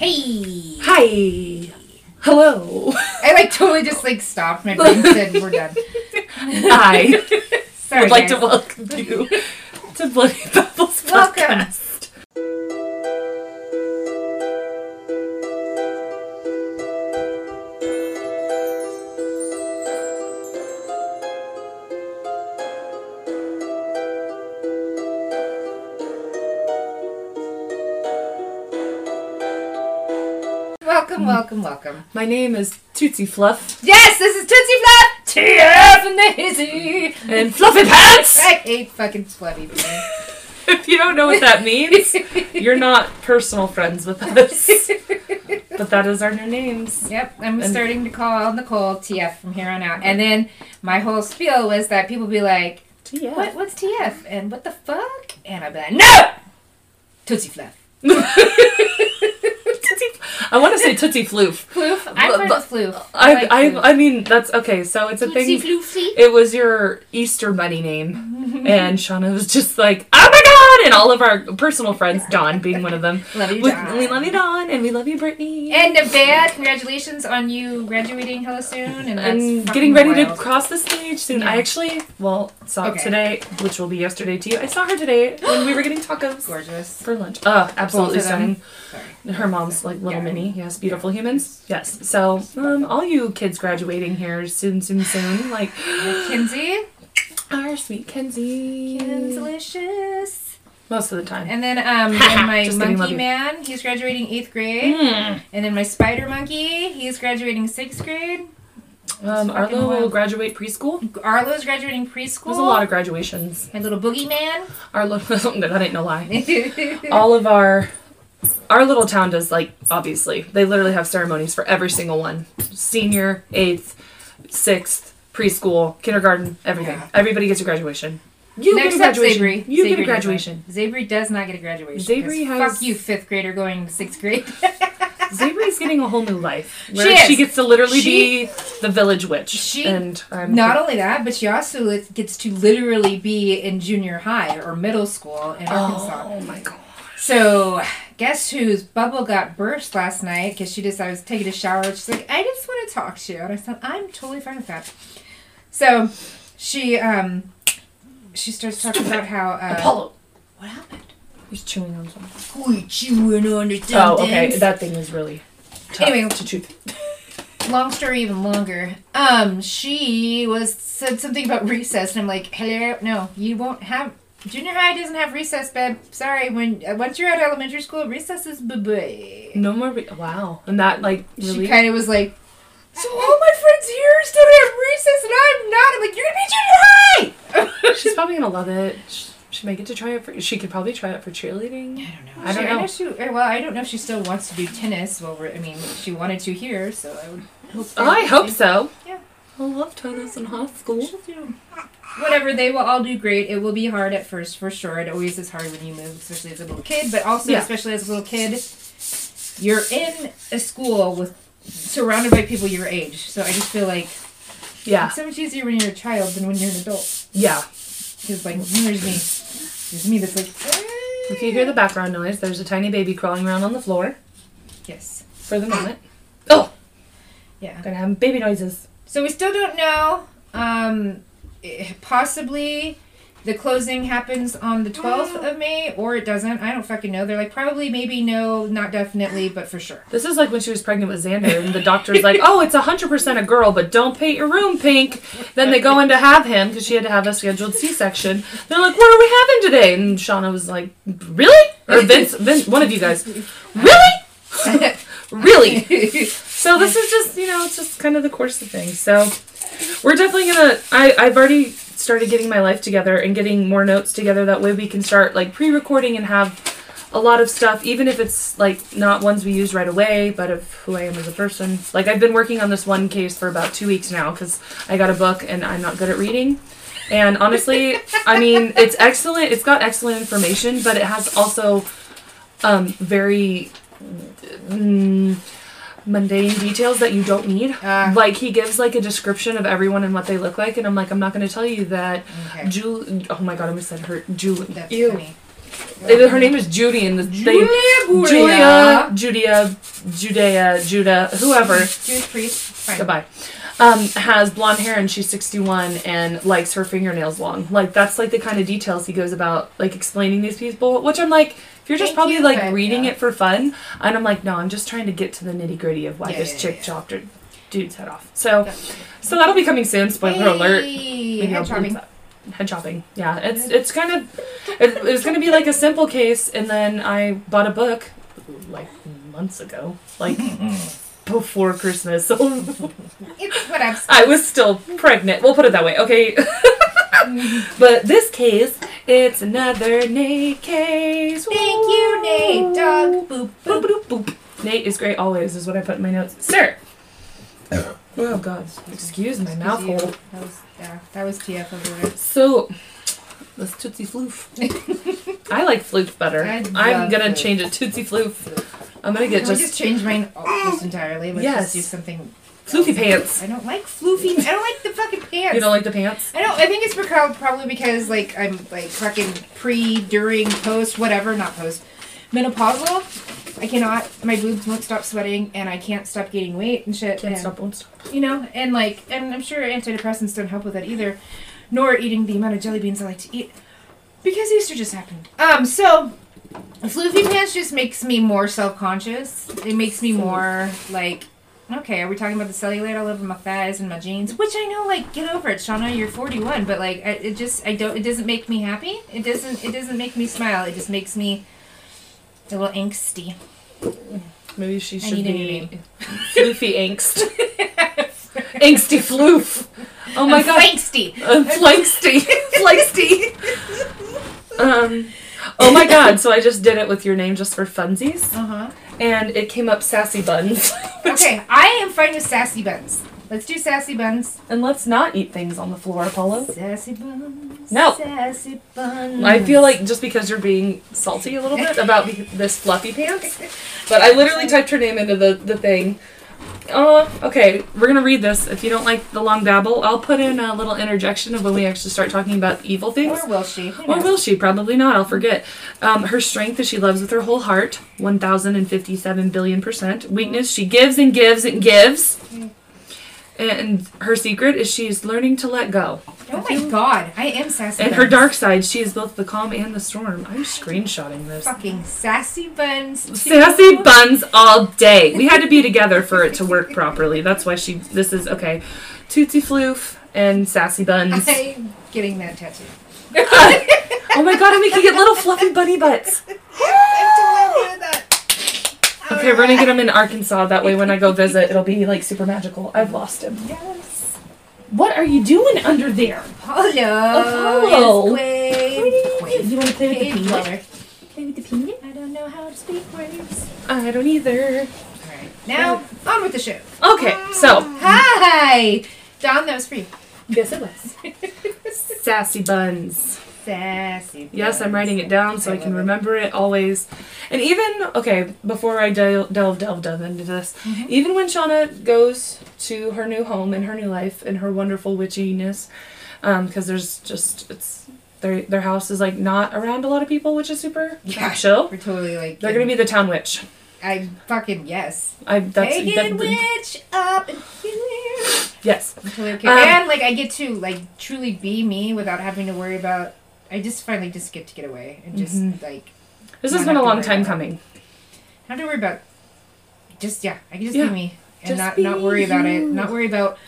Hey. Hi. Hello. I like totally just like stopped. My brain said we're done. I Sorry, would like to welcome you to Bloody Babbles Welcome. podcast. Welcome, welcome. My name is Tootsie Fluff Yes, this is Tootsie Fluff! TF and the Hizzy. and Fluffy Pants. I hate fucking Fluffy. man. If you don't know what that means, you're not personal friends with us. But that is our new names. Yep, I'm And- starting to call Nicole TF from here on out. And then my whole spiel was that people be like, Yeah. "What? What's TF? And what the fuck?" And I'd be like, "No, Tootsie Flap." I want to say Tootsie Floof. Floof. I'm But- fine Floof. I, like I, Floof. I mean, that's okay. So it's a Tootsie thing. Floofy. It was your Easter bunny name. and Shauna was just like, oh my god! And all of our personal friends, Dawn being one of them. Love you, Dawn. We love you, Dawn, and we love you, Brittany. And Nevaeh, congratulations on you graduating hella soon, and And getting ready to cross the stage soon. Yeah. I actually, well, saw Okay. today, which will be yesterday to you. I saw her today when we were getting tacos gorgeous. for lunch. Uh, absolutely stunning. Sorry. Her mom's like little Yeah. mini. Yes, beautiful humans. Yes. So, um, all you kids graduating here soon, soon, soon. Like, Kinsey, our sweet Kenzie. Kinslicious. Most of the time. And then um, then my monkey man, he's graduating eighth grade. Mm. And then my spider monkey, he's graduating sixth grade. Um, Arlo will graduate preschool. Arlo's graduating preschool. There's a lot of graduations. my little boogie man. Arlo, that ain't no lie. All of our, our little town does like obviously they literally have ceremonies for every single one. Senior, eighth, sixth, preschool, kindergarten, everything. Yeah. Everybody gets a graduation. You Next get a graduation. Zabri. You Zabri get a graduation. Zabri does not get a graduation. Zabri 'cause has- Fuck you, fifth grader going to sixth grade. Zabri's getting a whole new life. Where She she, gets to literally She- be the village witch. She- and I'm Not only that, but she also gets to literally be in junior high or middle school in oh Arkansas. Oh my god. So, guess whose bubble got burst last night? Because she just, I was taking a shower. She's like, I just want to talk to you. And I said, I'm totally fine with that. So, she, um, she starts talking about how, uh, Apollo. what happened? He's chewing on something. Who chewing on the Oh, okay. That thing is really tough Anyway. to chew. long story even longer. Um, she was said something about recess, and I'm like, hello, no, you won't have. Junior high doesn't have recess, babe. Sorry. When uh, once you're out of elementary school, recess is bye bye. No more. Re- wow. And that like She kind of was like, so all my friends here still have recess, and I'm not. I'm like, you're gonna be junior high. She's probably gonna love it. She, she might get to try it for. She could probably try it for cheerleading. I don't know. I don't She- know. know she, uh, well, I don't know if she still wants to do tennis. Well, we're, I mean, she wanted to here, so I would. Hope I hope so. Yeah. I love tennis in high school. Whatever, they will all do great. It will be hard at first, for sure. It always is hard when you move, especially as a little kid. But also, Yeah. especially as a little kid, you're in a school with surrounded by people your age. So I just feel like Yeah. it's so much easier when you're a child than when you're an adult. Yeah. Because like there's me, there's me that's like. If you hear the background noise, there's a tiny baby crawling around on the floor yes, for the moment. Oh, yeah. gonna have baby noises. So we still don't know. Um, Eh, possibly the closing happens on the 12th of May, or it doesn't. I don't fucking know. They're like, probably, maybe, no, not definitely, but for sure. This is like when she was pregnant with Xander, and the doctor's like, "Oh, it's hundred percent a girl, but don't paint your room pink." Then they go in to have him because she had to have a scheduled C-section. They're like, "What are we having today?" And Shauna was like, "Really?" Or Vince, Vince, one of you guys, really, really. So this is just, you know, it's just kind of the course of things. So we're definitely gonna. I I've already started getting my life together and getting more notes together. That way we can start like pre-recording and have a lot of stuff, even if it's like not ones we use right away, but of who I am as a person. Like I've been working on this one case for about two weeks now because I got a book and I'm not good at reading. And honestly, I mean, it's excellent. It's got excellent information, but it has also um, very mm, mundane details that you don't need. Ah. like he gives like a description of everyone and what they look like, and I'm like, I'm not going to tell you that. Okay. Jul- oh my god, I almost said her. Julie. That's Ew. funny. Uh, Her name is Judy, and the Julia Julia, Julia, Judea, Judah, whoever. Jewish priest. Fine. Goodbye. Um, has blonde hair and she's 61 and likes her fingernails long. Like that's like the kind of details he goes about like explaining these people, which I'm like, you're just Thank probably you, like but, reading yeah. it for fun, and I'm like, no, I'm just trying to get to the nitty gritty of why Yeah, this yeah, chick yeah. chopped her dude's head off. So, so that'll be coming soon. Spoiler alert. Maybe head chopping. Head chopping. Yeah, it's it's kind of it, it was gonna be like a simple case, and then I bought a book like months ago, like before Christmas. So It's what I'm I was still pregnant. We'll put it that way, okay? but this case, it's another Nate case. Thank you, Nate. Dog. Boop, Boop, boop. boop, boop. Nate is great always, is what I put in my notes. Sir. Oh God! Excuse my mouth you. hole. That was, yeah, that was TF over there. So, let's Tootsie Floof. I like Floof better. I I'm gonna Floof. change it Tootsie Floof. I'm gonna get Can we just just change mine almost entirely? Let's Yes. just do something. floofy pants. I don't like floofy. I don't like the fucking pants. You don't like the pants? I don't. I think it's because probably because like I'm like fucking pre, during, post, whatever, not post, menopausal. I cannot. My boobs won't stop sweating, and I can't stop gaining weight and shit. Can't and, stop, won't stop. You know, and like, and I'm sure antidepressants don't help with that either, nor eating the amount of jelly beans I like to eat, because Easter just happened. Um, so. Floofy pants just makes me more self conscious. It makes me more like, okay, are we talking about the cellulite all over my thighs and my jeans? Which I know, like, get over it, Shauna. You're 41, but like, I, it just, I don't. It doesn't make me happy. It doesn't. It doesn't make me smile. It just makes me a little angsty. Maybe she should be. Floofy Angst. Angsty Floof. Oh my I'm god. angsty. Uh, Flanksty. Flanksty. Um, oh my god, so I just did it with your name just for funsies. Uh huh. And it came up Sassy Buns. Okay, I am fine with sassy buns. Let's do sassy buns. and let's not eat things on the floor, Apollo. Sassy buns. No. Sassy buns. I feel like just because you're being salty a little bit about the- this fluffy pants, but I literally typed her name into the, the thing. Uh, okay, we're gonna read this. If you don't like the long babble, I'll put in a little interjection of when we actually start talking about evil things. Or will she? Or will she? Probably not. I'll forget. Um, her strength is she loves with her whole heart, 1,057 billion percent. Weakness, she gives and gives and gives. And her secret is she's learning to let go. Oh my god, I am sassy And buns. her dark side, she is both the calm and the storm. I'm screenshotting this. Fucking sassy buns. too. Sassy buns all day. We had to be together for it to work properly. That's why she. This is okay. Tootsie Floof and Sassy Buns. I'm getting that tattoo. oh my god, and we could get little fluffy bunny butts. I'm totally doing that. Okay, we're gonna get him in Arkansas. That way, when I go visit, it'll be like super magical. I've lost him. Yes. What are you doing under there? Apollo. Apollo. You want to play with the peanut? Play with the peanut? I don't know how to speak words. I don't either. Alright. Now, on with the show. Okay, mm. so Hi! Don, that was for you. yes, it was sassy buns. Sassy. Yes, I'm writing it down so I, I can love it. remember it always. And even okay, before I delve delve delve, delve into this, Mhm. even when Shauna goes to her new home and her new life and her wonderful witchiness, because there's just it's their their house is like not around a lot of people, which is super Yeah. chill. We're totally like. They're gonna be the town witch. I fucking yes. I that's Pagan that- witch up here. yes. I'm totally okay. Um, and like I get to like truly be me without having to worry about. I just finally just get to get away and just Mhm. like This has been a long time coming. not have to worry about. Just yeah, I can just Yeah. be me and Just not not worry about it. Not worry about.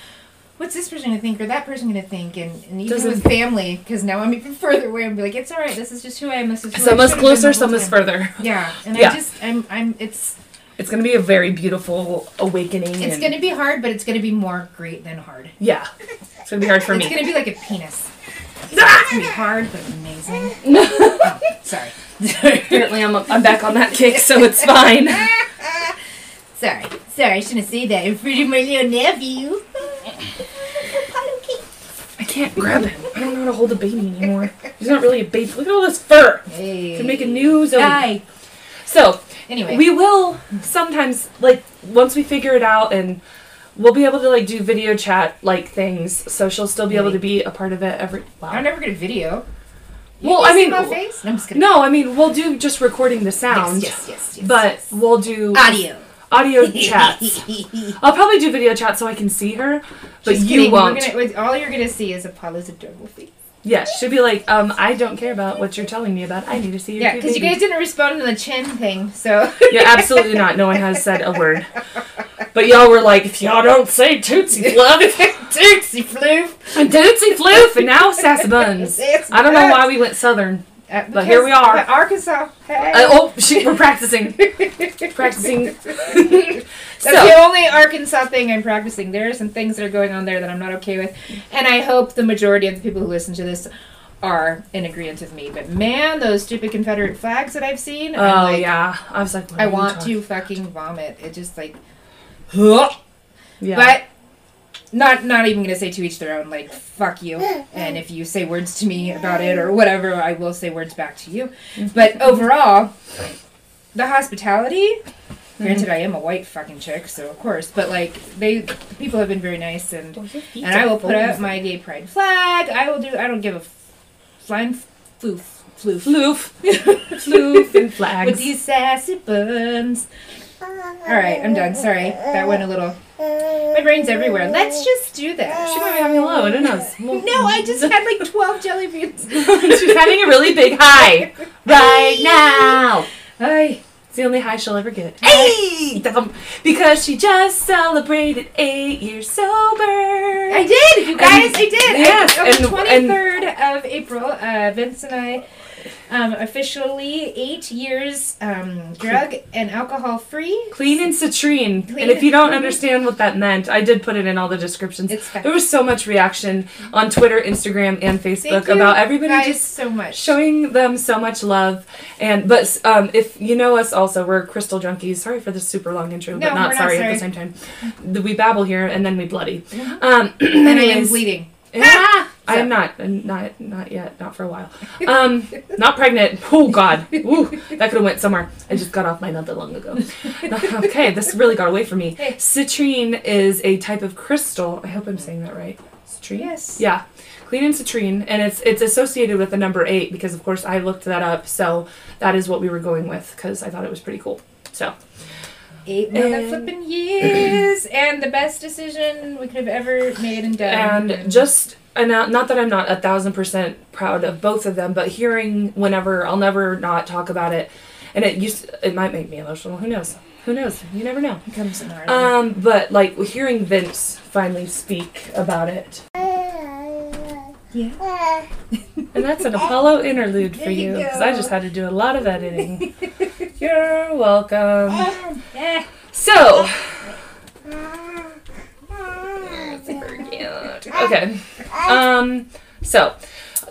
What's this person gonna think or that person gonna think, and, and even Doesn't- with family, because now I'm even further away. and be like, it's all right. This is just who I am. This is who Some is closer, some is time." further. Yeah, and Yeah. I just I'm I'm it's It's gonna be a very beautiful awakening. it's gonna be hard, but it's gonna be more great than hard. yeah. It's gonna be hard for me. it's gonna be like a penis. It's be hard but amazing. oh, sorry. Apparently, I'm I'm back on that kick, so it's fine. sorry. Sorry, I shouldn't say that in front of my little nephew. I can't grab him. I don't know how to hold a baby anymore. He's not really a baby. Look at all this fur. Hey. Can make a new Zoe. Hi. So Anyway. we will sometimes like once we figure it out and we'll be able to like do video chat like things. So she'll still be able to be a part of it every. I'm Wow. never gonna video. You Well, I mean, my face. No, I'm just kidding. No, I mean we'll do just recording the sound. Yes, yes, yes, yes. But yes. we'll do audio. audio chats. I'll probably do video chat so I can see her, but Just you kidding. Won't. Gonna, all you're gonna see is Apollo's adorable face. Yeah, she'll be like, um, I don't care about what you're telling me about. I need to see your Yeah, because you baby." guys didn't respond to the chin thing, so. Yeah, absolutely not. No one has said a word. But y'all were like, if y'all don't say Tootsie Fluff, Tootsie floof. and Tootsie Floof, and now Sassy Buns. I don't know why we went Southern. Uh, but here we are. but Arkansas. Hey. Uh, oh, shit, we're practicing. Practicing. That's so, the only Arkansas thing I'm practicing. There are some things that are going on there that I'm not okay with, and I hope the majority of the people who listen to this are in agreement with me. But man, those stupid Confederate flags that I've seen, oh, like, yeah. I was like, I want talking- to fucking vomit. It just like. Yeah. but not not even gonna say to each their own. Like fuck you, and if you say words to me about it or whatever, I will say words back to you. Mm-hmm. But overall, the hospitality. Granted, I am a white fucking chick, so of course. But like, they people have been very nice, and and I will put up my gay pride flag. I will do. I don't give a flying floof floof Floof. Floof and flags. with these sassy buns. All right, I'm done. Sorry, that went a little. My brain's everywhere. Let's just do that. She might be having a low. Who knows? No, I just had like 12 jelly beans. She's having a really big high right now. Hi. It's the only high she'll ever get. Hey! Because she just celebrated eight years sober. I did, you guys. And- I did. yes, I, on the and- 23rd of April, uh, Vince and I um, officially eight years um, drug and alcohol free. Clean and citrine. Clean and if you don't and- understand what that meant, I did put it in all the descriptions. There was so much reaction on Twitter, Instagram, and Facebook about everybody just so much. showing them so much love. And but um, if you know us, also we're crystal junkies. Sorry for the super long intro, No, but not not sorry, at the same time. We babble here and then we bloody. Mhm. Um, and I am bleeding. Yeah, I'm not, not, not yet, not for a while. Um, not pregnant. Oh God, Ooh, that could have went somewhere. I just got off my that long ago. okay, this really got away from me. Hey. Citrine is a type of crystal. I hope I'm saying that right. Citrine. Yes. Yeah, clean and citrine, and it's it's associated with the number eight because of course I looked that up. So that is what we were going with because I thought it was pretty cool. So Eight mother flipping years, and the best decision we could have ever made and done. and just and not, that I'm not a thousand percent proud of both of them, but hearing whenever I'll never not talk about it, and it used it might make me emotional. Who knows? Who knows? You never know. comes in our Um, but like hearing Vince finally speak about it, yeah. and that's an Apollo interlude for you because I just had to do a lot of editing. You're welcome. So. Okay. Um. So,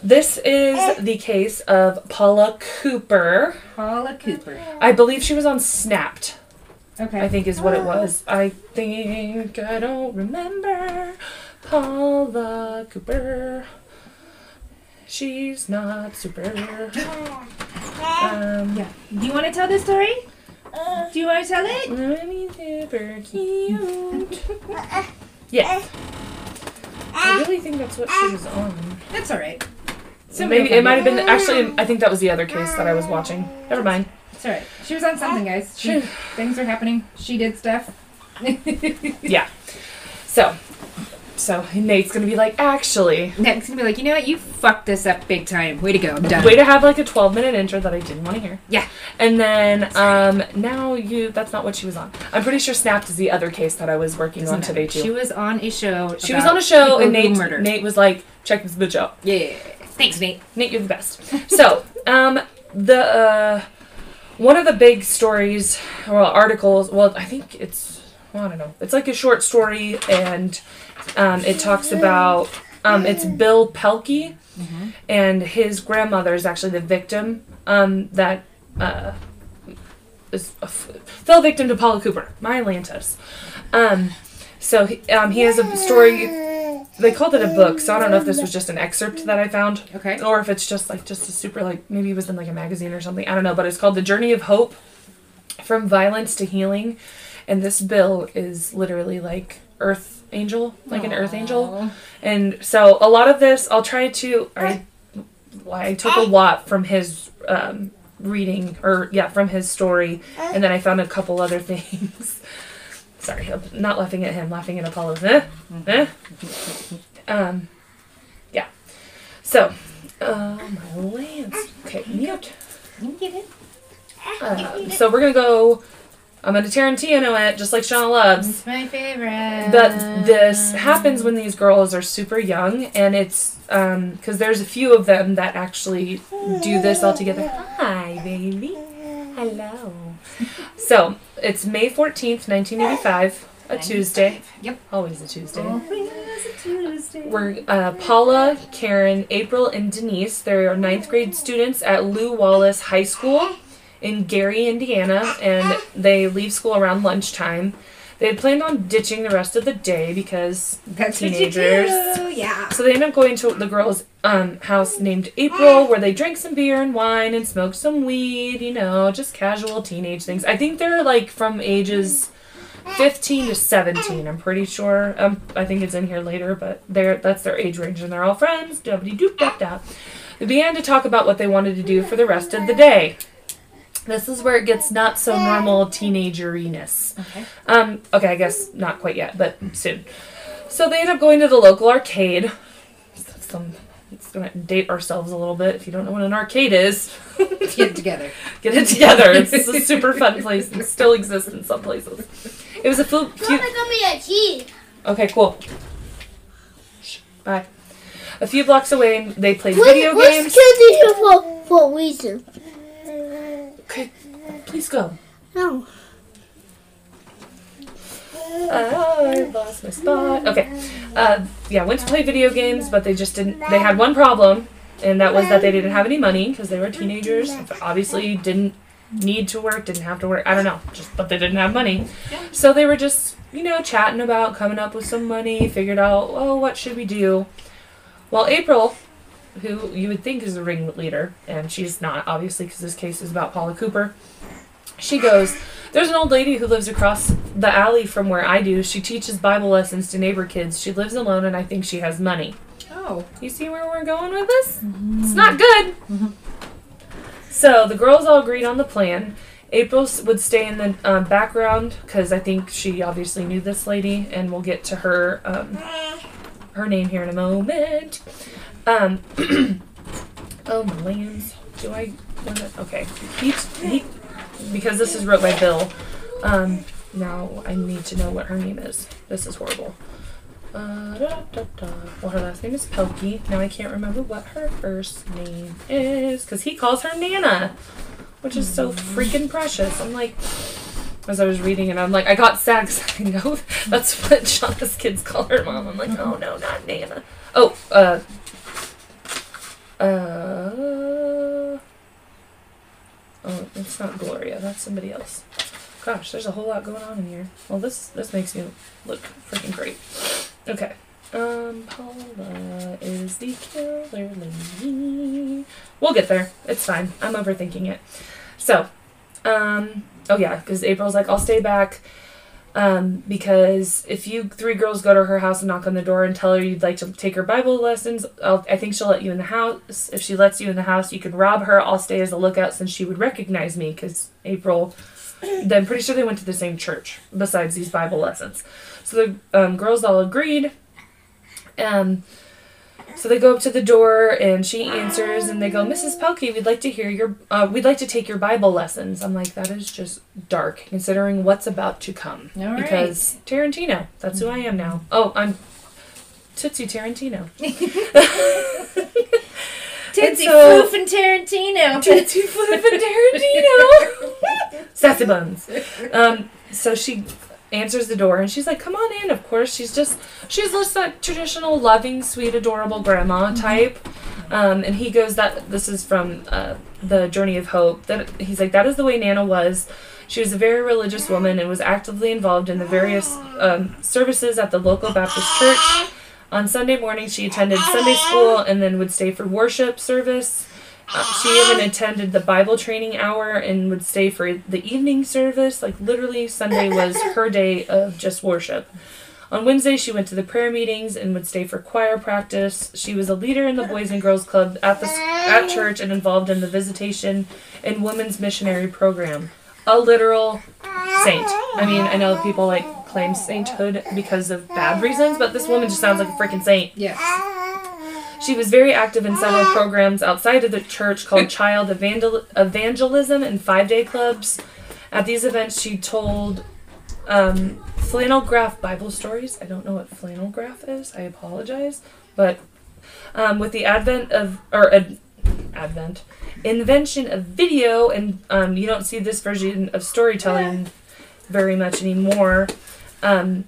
this is the case of Paula Cooper. Paula Cooper. I believe she was on Snapped. Okay. I think is what it was. I think I don't remember Paula Cooper. She's not super. Um, Yeah. Do you want to tell this story? Uh. Do you want to tell it? Really super cute. Yeah. I ah. really think that's what she was ah. on. That's all right. So maybe it might have been actually. I think that was the other case that I was watching. Never mind. It's all right. She was on something, guys. Ah. She, things are happening. She did stuff. Yeah. So, so Nate's gonna be like, actually, Nate's gonna be like, you know what? You fucked this up big time. Way to go. I'm done. way to have like a 12 minute intro that I didn't want to hear. Yeah. And then um now you that's not what she was on. I'm pretty sure Snapped is the other case that I was working Doesn't on today matter. too. She was on a show. She was on a show and Nate murder. Nate was like, check this bitch out. Yeah. Thanks, Nate. Nate, you're the best. so, um, the uh, one of the big stories, well, articles. Well, I think it's well, I don't know. It's like a short story, and um, it talks about um, it's Bill Pelkey, and his grandmother is actually the victim um, that uh, is a f- fell victim to Paula Cooper, my Atlantis. Um, so he, um, he has a story. They called it a book, so I don't know if this was just an excerpt that I found Okay. or if it's just like just a super like maybe it was in like a magazine or something i don't know but it's called the journey of hope from violence to healing and this bill is literally like earth angel like an earth angel and so a lot of this i'll try to i I took a lot from his um, reading, or yeah, from his story, and then I found a couple other things. Sorry, I'm not laughing at him, laughing at Apollo. Eh? Eh? Um, yeah. So, uh, my lands. Okay, mute. You get it. Uh, so we're gonna go. I'm gonna Tarantino it, just like Shauna loves. It's my favorite. But this happens when these girls are super young, and it's because there's a few of them that actually do this all together. Hi, baby. Hello. So it's May 14th, 1985, a Tuesday. Yep. Always a Tuesday. Always a Tuesday. We're uh, Paula, Karen, April, and Denise. They're ninth grade students at Lew Wallace High School in Gary, Indiana, and they leave school around lunchtime. They had planned on ditching the rest of the day because That's teenagers. What you do. Yeah. So they end up going to the girls' um, house named April, where they drank some beer and wine and smoked some weed. You know, just casual teenage things. I think they're like from ages. 15 to 17 i'm pretty sure um, i think it's in here later but they're that's their age range and they're all friends doobity doop dap dap they began to talk about what they wanted to do for the rest of the day this is where it gets not so normal teenageriness Okay. um, okay, I guess not quite yet, but soon. So they end up going to the local arcade. Some, it's to date ourselves a little bit. If you don't know what an arcade is, Get it together. get it together. It's a super fun place and still exists in some places. It was a few. Mama, few got me a key. okay, cool. Bye. A few blocks away, they played video games. kill here for, for a reason. Okay, please go. No. I lost my spot. Okay. Uh, yeah, went to play video games, but they just didn't. They had one problem, and that was that they didn't have any money because they were teenagers. Obviously, didn't need to work, didn't have to work. I don't know, just but they didn't have money. So they were just, you know, chatting about coming up with some money. Figured out, oh, what should we do? Well, April, who you would think is the ringleader, and she's not, obviously, because this case is about Paula Cooper. She goes, There's an old lady who lives across the alley from where I do. She teaches Bible lessons to neighbor kids. She lives alone, and I think she has money. Oh. You see where we're going with this? It's not good. So the girls all agreed on the plan. April would stay in the um, background because I think she obviously knew this lady, and we'll get to her um, her name here in a moment. Um, oh my lands, do I? Okay, he, he because this is wrote by Bill. Um, now I need to know what her name is. This is horrible. Uh, da, da, da. Well, her last name is Pelkey. Now I can't remember what her first name is because he calls her Nana, which is so freaking precious. I'm like, as I was reading it, I'm like, I got sad because I know that's what Shauna's kids call her mom. I'm like, oh no, not Nana. Oh, uh, uh, oh, it's not Gloria. That's somebody else. Gosh, there's a whole lot going on in here. Well, this this makes me look freaking great. Okay. Um, Paula is the killer lady. We'll get there. It's fine. I'm overthinking it. So, um, oh yeah, because April's like, I'll stay back. Um, because if you three girls go to her house and knock on the door and tell her you'd like to take her Bible lessons, I'll, I think she'll let you in the house. If she lets you in the house, you can rob her. I'll stay as a lookout since she would recognize me because April. Then pretty sure they went to the same church besides these Bible lessons. So the um, girls all agreed. Um, so they go up to the door and she answers and they go, Mrs. Pelkey, we'd like to hear your, uh, we'd like to take your Bible lessons. I'm like, that is just dark considering what's about to come. All right. Because Tarantino, that's who I am now. Oh, I'm Tootsie Tarantino. Tootsie so- Floof and Tarantino. Tootsie Flip and Tarantino. Sassy buns. Um, so she answers the door and she's like, "Come on in." Of course, she's just she's just that traditional, loving, sweet, adorable grandma type. Um, and he goes that this is from uh, the Journey of Hope. That he's like that is the way Nana was. She was a very religious woman and was actively involved in the various um, services at the local Baptist church. On Sunday morning, she attended Sunday school and then would stay for worship service. She even attended the Bible training hour and would stay for the evening service. Like literally, Sunday was her day of just worship. On Wednesday, she went to the prayer meetings and would stay for choir practice. She was a leader in the Boys and Girls Club at the at church and involved in the visitation and women's missionary program. A literal saint. I mean, I know people like claim sainthood because of bad reasons, but this woman just sounds like a freaking saint. Yes. She was very active in several programs outside of the church called Child Evangel- Evangelism and Five Day Clubs. At these events, she told um, flannel graph Bible stories. I don't know what flannel graph is. I apologize. But um, with the advent of, or ad- advent, invention of video, and um, you don't see this version of storytelling very much anymore. Um,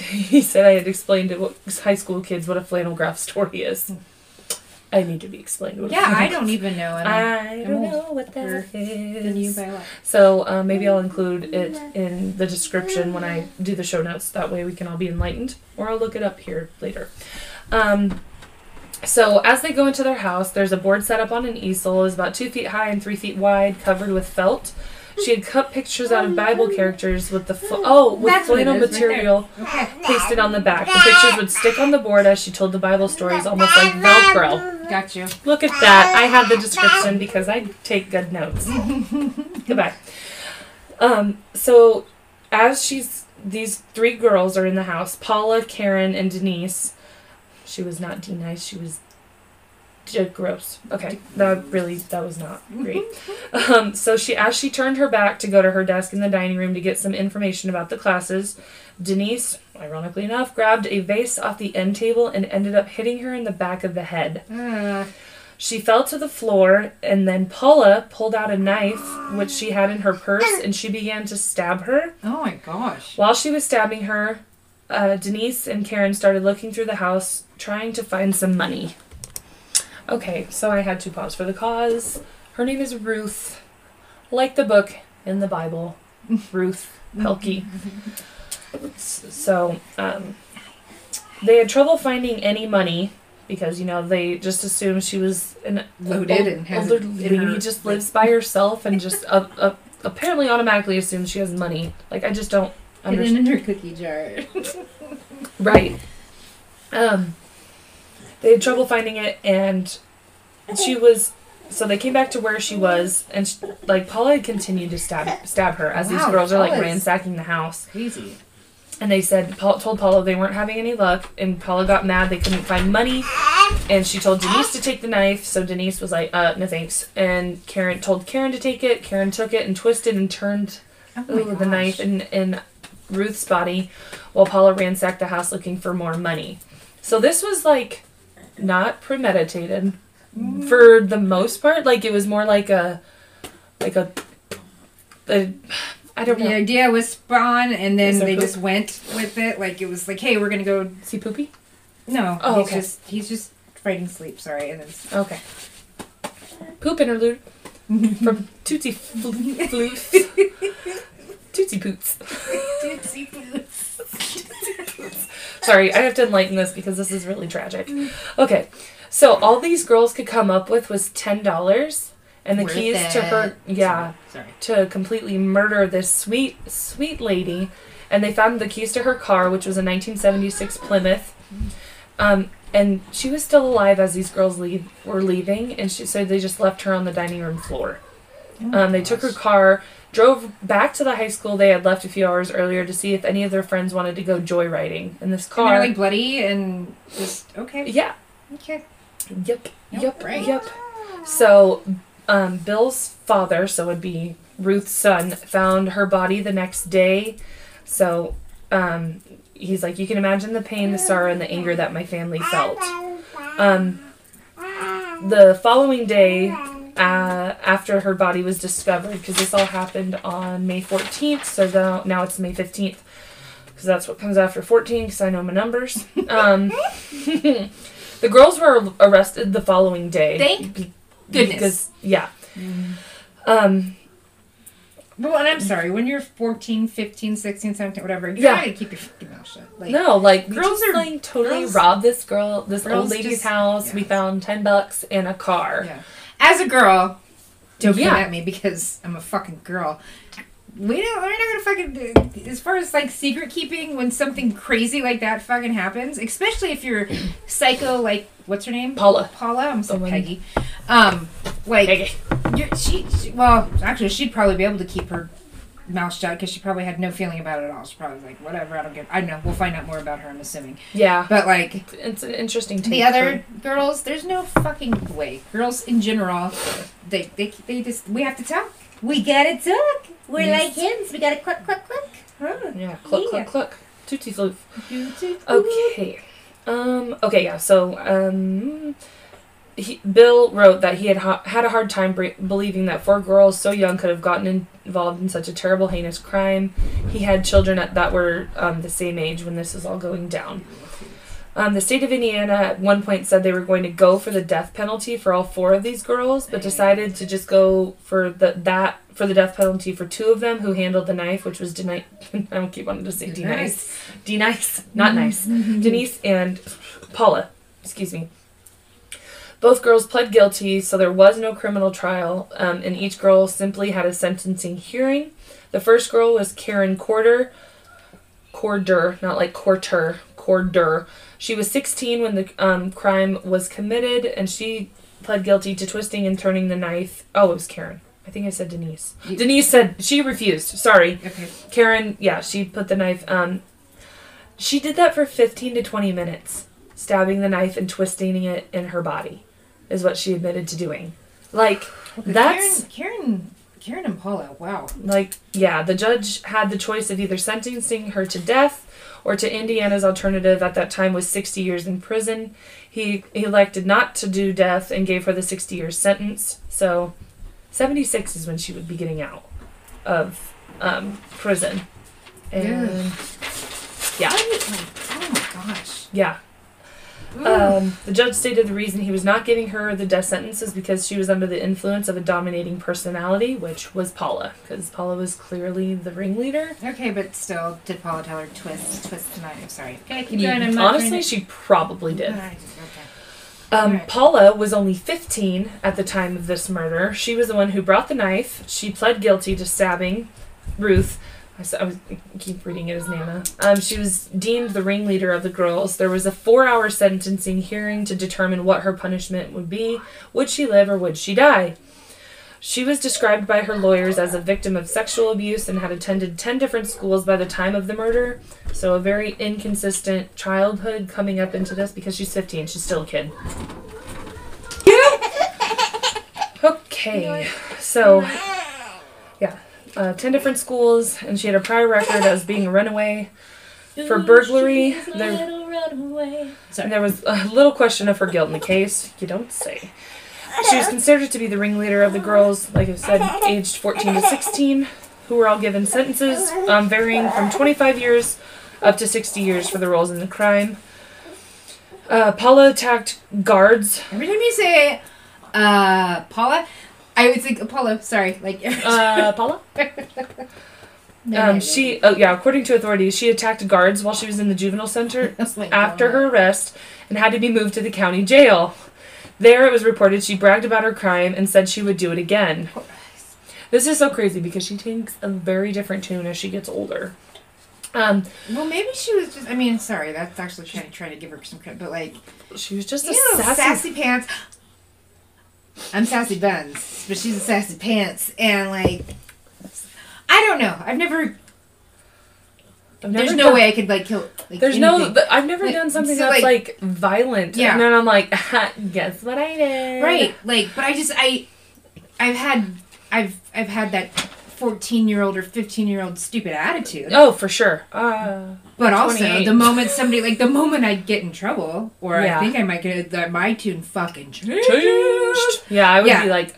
he said I had explained to what- high school kids what a flannel graph story is. I need to be explained. What Yeah, I don't even know. And I don't know what that is. that the new is. by a. So uh, maybe I'll include it in the description when I do the show notes. That way we can all be enlightened, or I'll look it up here later. Um, so as they go into their house, there's a board set up on an easel, is about two feet high and three feet wide, covered with felt. She had cut pictures out of Bible characters with the fl- oh with That's flannel is material Okay. pasted on the back. The pictures would stick on the board as she told the Bible stories, almost like Velcro. Got you. Look at that. I have the description because I take good notes. Goodbye. Um, so as she's these three girls are in the house, Paula, Karen, and Denise. She was not Denise. she was d- gross. Okay. That really that was not great. Um, so she as she turned her back to go to her desk in the dining room to get some information about the classes, Denise, ironically enough, grabbed a vase off the end table and ended up hitting her in the back of the head. Uh, She fell to the floor, and then Paula pulled out a knife, which she had in her purse, and she began to stab her. oh my gosh. While she was stabbing her, uh, Denise and Karen started looking through the house, trying to find some money. Okay, so I had to pause for the cause. Her name is Ruth, like the book in the Bible, Ruth Pelkey. So, um, they had trouble finding any money because you know they just assumed she was an Loaded old- and has older lady just lives by herself and just uh, uh, apparently automatically assumes she has money. Like I just don't understand. Hidden in her cookie jar. Right. Um, they had trouble finding it, and she was. So they came back to where she was, and sh like Paula had continued to stab stab her as these Wow, girls are like Paula's- ransacking the house. Crazy. And they said Paul told Paula they weren't having any luck, and Paula got mad they couldn't find money, and she told Denise to take the knife. So Denise was like, "Uh, no thanks." And Karen told Karen to take it. Karen took it and twisted and turned Oh my ooh, the gosh. knife in, in Ruth's body while Paula ransacked the house looking for more money. So this was like not premeditated Mm. for the most part. Like it was more like a like a, a I don't The know. The idea was spawn, and then they poop? just went with it. Like it was like, hey, we're gonna go. See poopy? No, Oh, he's okay. just he's just fighting sleep. Sorry, and then Okay. Poop interlude from Tootsie Floof. Tootsie Poots. Tootsie Boots. Sorry, I have to enlighten this because this is really tragic. Okay, so all these girls could come up with was ten dollars, and the Worth keys to her, yeah, Sorry. to completely murder this sweet, sweet lady. And they found the keys to her car, which was a 1976 Plymouth. Um, and she was still alive as these girls leave, were leaving, and she said they just left her on the dining room floor. Um, they took her car, drove back to the high school they had left a few hours earlier to see if any of their friends wanted to go joyriding. in this And car, they're like bloody and just okay. yeah, Okay. Yep. Yep, Yep. right. Yep. So, um, Bill's father, so it would be Ruth's son, found her body the next day. So, um, he's like, you can imagine the pain, the sorrow, and the anger that my family felt. Um, the following day, uh, after her body was discovered, because this all happened on May 14th, so now, now it's May 15th, because that's what comes after 14, because I know my numbers. Um, the girls were arrested the following day. Thank Be- goodness. Because, yeah. Um, Well, and I'm sorry, when you're 14, 15, 16, 17, whatever, you Yeah. gotta keep your fucking mouth shut. Like, no, like girls just- are like totally girls- robbed this girl, this old lady's just- house. We found ten bucks and a car. Yeah. As a girl, don't Yeah. come at me because I'm a fucking girl. we don't. We're not gonna fucking. As far as like secret keeping, when something crazy like that fucking happens, especially if you're psycho, like what's her name? Paula. Paula. I'm so one- Peggy. Um, like Peggy. you're, she, she. Well, actually, she'd probably be able to keep her mouth shut because she probably had no feeling about it at all. She's probably like, whatever. I don't give. I don't know. We'll find out more about her. I'm assuming. Yeah. But like It's an interesting take. the other girls, there's no fucking way. Girls in general, they they they just we have to talk. We gotta talk. We're Yes. like hens. We gotta cluck cluck cluck. Huh. Yeah. Cluck, Yeah. cluck, cluck. Tootsie floof. Okay. Um. Okay. Yeah. So. Um. He, Bill wrote that he had ha- had a hard time bre- believing that four girls so young could have gotten in- involved in such a terrible, heinous crime. He had children at, that were um, the same age when this was all going down. Um, the state of Indiana at one point said they were going to go for the death penalty for all four of these girls, but decided to just go for the that for the death penalty for two of them who handled the knife, which was Denise. I don't keep wanting to say Denise. Denise, not nice. Denise and Paula. Excuse me. Both girls pled guilty, so there was no criminal trial, um, and each girl simply had a sentencing hearing. The first girl was Karen Corder. Corder, not like Corter, Corder. She was 16 when the um, crime was committed, and she pled guilty to twisting and turning the knife. Oh, it was Karen. I think I said Denise. You- Denise said she refused. Sorry. Okay. Karen, yeah, she put the knife. Um, she did that for 15 to 20 minutes, stabbing the knife and twisting it in her body, is what she admitted to doing. Like, that's Karen, Karen, Karen and Paula. Wow. like, yeah, the judge had the choice of either sentencing her to death or to Indiana's alternative at that time was 60 years in prison. He, he elected not to do death and gave her the 60 year sentence. So, 76 is when she would be getting out of um, prison. And yeah. Oh my gosh. Yeah. Um, the judge stated the reason he was not giving her the death sentence is because she was under the influence of a dominating personality, which was Paula, because Paula was clearly the ringleader. okay, but still, did Paula tell her twist, twist tonight? I'm sorry. Okay, keep You- going. I'm not honestly, she probably did. Okay. Um, Alright. Paula was only 15 at the time of this murder. She was the one who brought the knife. She pled guilty to stabbing Ruth. I, was I keep reading it as Nana. Um, she was deemed the ringleader of the girls. There was a four-hour sentencing hearing to determine what her punishment would be. Would she live or would she die? She was described by her lawyers as a victim of sexual abuse and had attended 10 different schools by the time of the murder. So, a very inconsistent childhood coming up into this because she's 15. She's still a kid. Okay. So, yeah. Uh, 10 different schools, and she had a prior record as being a runaway. For burglary, there, Sorry. there was a little question of her guilt in the case. You don't say. She was considered to be the ringleader of the girls, like I said, aged 14 to 16, who were all given sentences um, varying from 25 years up to 60 years for the roles in the crime. Uh, Paula attacked guards. Every time you say uh, Paula, I would think Apollo. Sorry, like Uh, Paula? No, no, Um, no. she, oh yeah, according to authorities, she attacked guards while she was in the juvenile center Oh after her arrest and had to be moved to the county jail. There, it was reported she bragged about her crime and said she would do it again. This is so crazy because she takes a very different tune as she gets older. Um, Well, maybe she was just. I mean, sorry, that's actually trying, trying to give her some credit, but like, she was just a sassy. sassy pants. I'm sassy buns, but she's a sassy pants, and like, I don't know. I've never. I've there's never no done- way I could like kill. Like, There's no. anything. th- I've never Like, done something so, that's like- like, violent. Yeah. And then I'm like, guess what I did? right. Like, but I just I, I've had I've I've had that. 14 year old or 15 year old stupid attitude. Oh, for sure. Uh, But also, the moment somebody, like, the moment I get in trouble, or Yeah. I think I might get that my tune fucking changed. changed. Yeah, I would Yeah. be like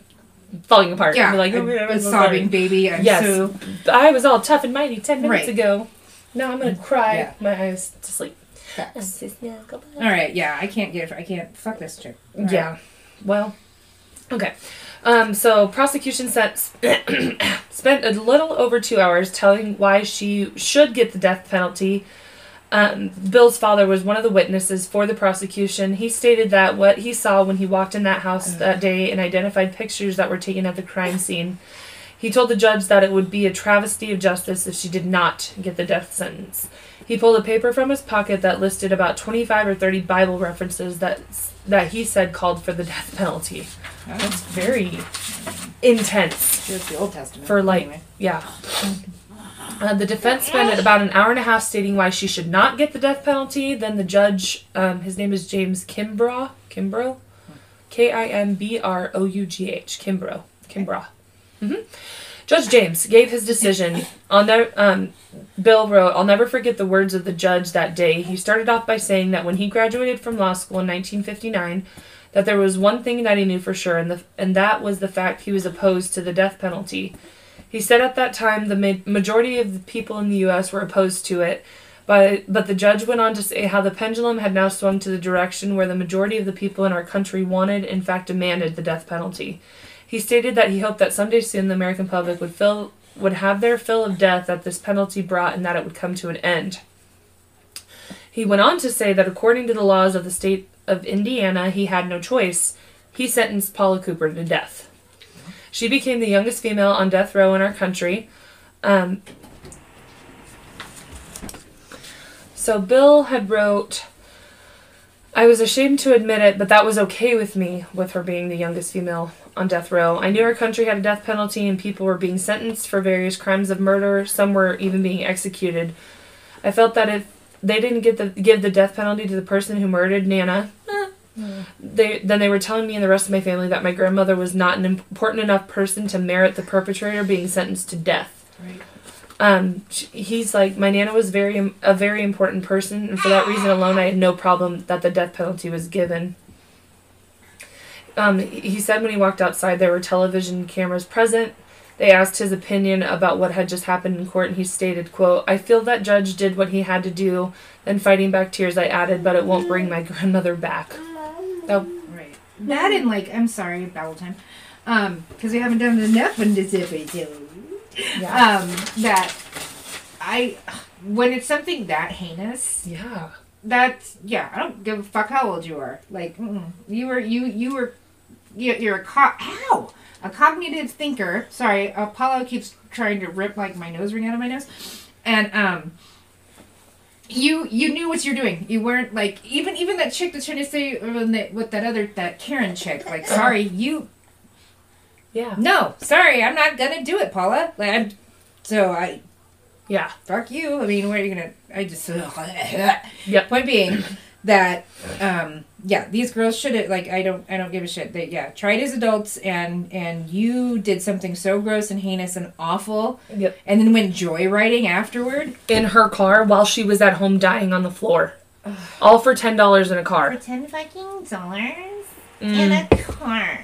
falling apart. Yeah, like, "Okay, oh, I'm a sobbing baby. I'm Yes. so I was all tough and mighty ten minutes Right. ago. Now I'm gonna mm. cry Yeah. my eyes to sleep. all right. Yeah, I can't get. I can't fuck this. All right. Yeah. Well, okay. Um, so prosecution set, spent a little over two hours telling why she should get the death penalty. Um, Bill's father was one of the witnesses for the prosecution. He stated that what he saw when he walked in that house that day and identified pictures that were taken at the crime scene, He told the judge that it would be a travesty of justice if she did not get the death sentence. He pulled a paper from his pocket that listed about 25 or 30 Bible references that that he said called for the death penalty. That's very intense. Just the Old Testament. For, like- Anyway. Yeah. Uh, the defense spent about an hour and a half stating why she should not get the death penalty. Then the judge, um, his name is James Kimbrough, Kimbrough, K I M B R O U G H, Kimbrough, Kimbrough. hmm Judge James gave his decision. On um, Bill wrote, "I'll never forget the words of the judge that day. He started off by saying that when he graduated from law school in 1959." That there was one thing that he knew for sure, and, the, and that was the fact he was opposed to the death penalty. He said at that time the ma- majority of the people in the U.S. were opposed to it, but, but the judge went on to say how the pendulum had now swung to the direction where the majority of the people in our country wanted, in fact demanded, the death penalty. He stated that he hoped that someday soon the American public would fill would have their fill of death that this penalty brought and that it would come to an end. He went on to say that according to the laws of the state of Indiana, he had no choice. He sentenced Paula Cooper to death. She became the youngest female on death row in our country. Um, so Bill had wrote, I was ashamed to admit it, but that was okay with me, with her being the youngest female on death row. I knew our country had a death penalty and people were being sentenced for various crimes of murder. Some were even being executed. I felt that if they didn't get the give the death penalty to the person who murdered Nana, eh, they then they were telling me and the rest of my family that my grandmother was not an important enough person to merit the perpetrator being sentenced to death. Right. Um, he's like my nana was very a very important person, and for that reason alone, I had no problem that the death penalty was given. Um, he said when he walked outside, there were television cameras present. They asked his opinion about what had just happened in court, and he stated, "quote I feel that judge did what he had to do." Then, fighting back tears, I added, "But it won't bring my grandmother back." That Right. That and like, I'm sorry, Babble time. Um, because we haven't done enough in this episode. yeah, Um, that I, when it's something that heinous, yeah, that's yeah. I don't give a fuck how old you are. Like, you were you you were, you, you're a co- ow a cognitive thinker. Sorry, Apollo keeps trying to rip like my nose ring out of my nose, and um. You you knew what you're doing. You weren't like even even that chick that's trying to say uh, with that other that Karen chick. Like sorry, you yeah, no sorry, I'm not gonna do it, Paula. Like I'm, so I yeah, fuck you. I mean, where are you gonna? I just. Yep. Point being that, um, yeah, these girls should have like I don't I don't give a shit. They yeah tried as adults and and you did something so gross and heinous and awful, yep. and then went joyriding afterward. In her car while she was at home dying on the floor, all for ten dollars in a car. ten fucking dollars Mm. a car.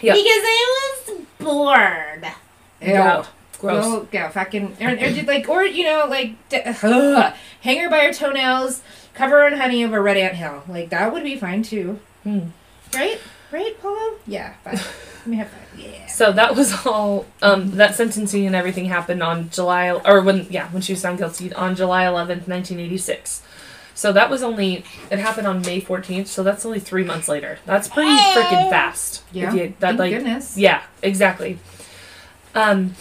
Yep. Because I was bored. Yeah. Gross. Go, go, fucking, or, or did like, or you know, like, d- ugh, hang her by her toenails, cover in honey over Red Ant Hill. Like that would be fine too, Hmm. right? Right, Polo? Yeah, fine. Let me have fun. Yeah. So that was all. Um, that sentencing and everything happened on July, or when yeah, when she was found guilty on July eleventh, nineteen eighty six. So that was only it happened on May fourteenth. So that's only three months later. That's pretty freaking fast. Yeah. you- that Thank like goodness. yeah, exactly. Um,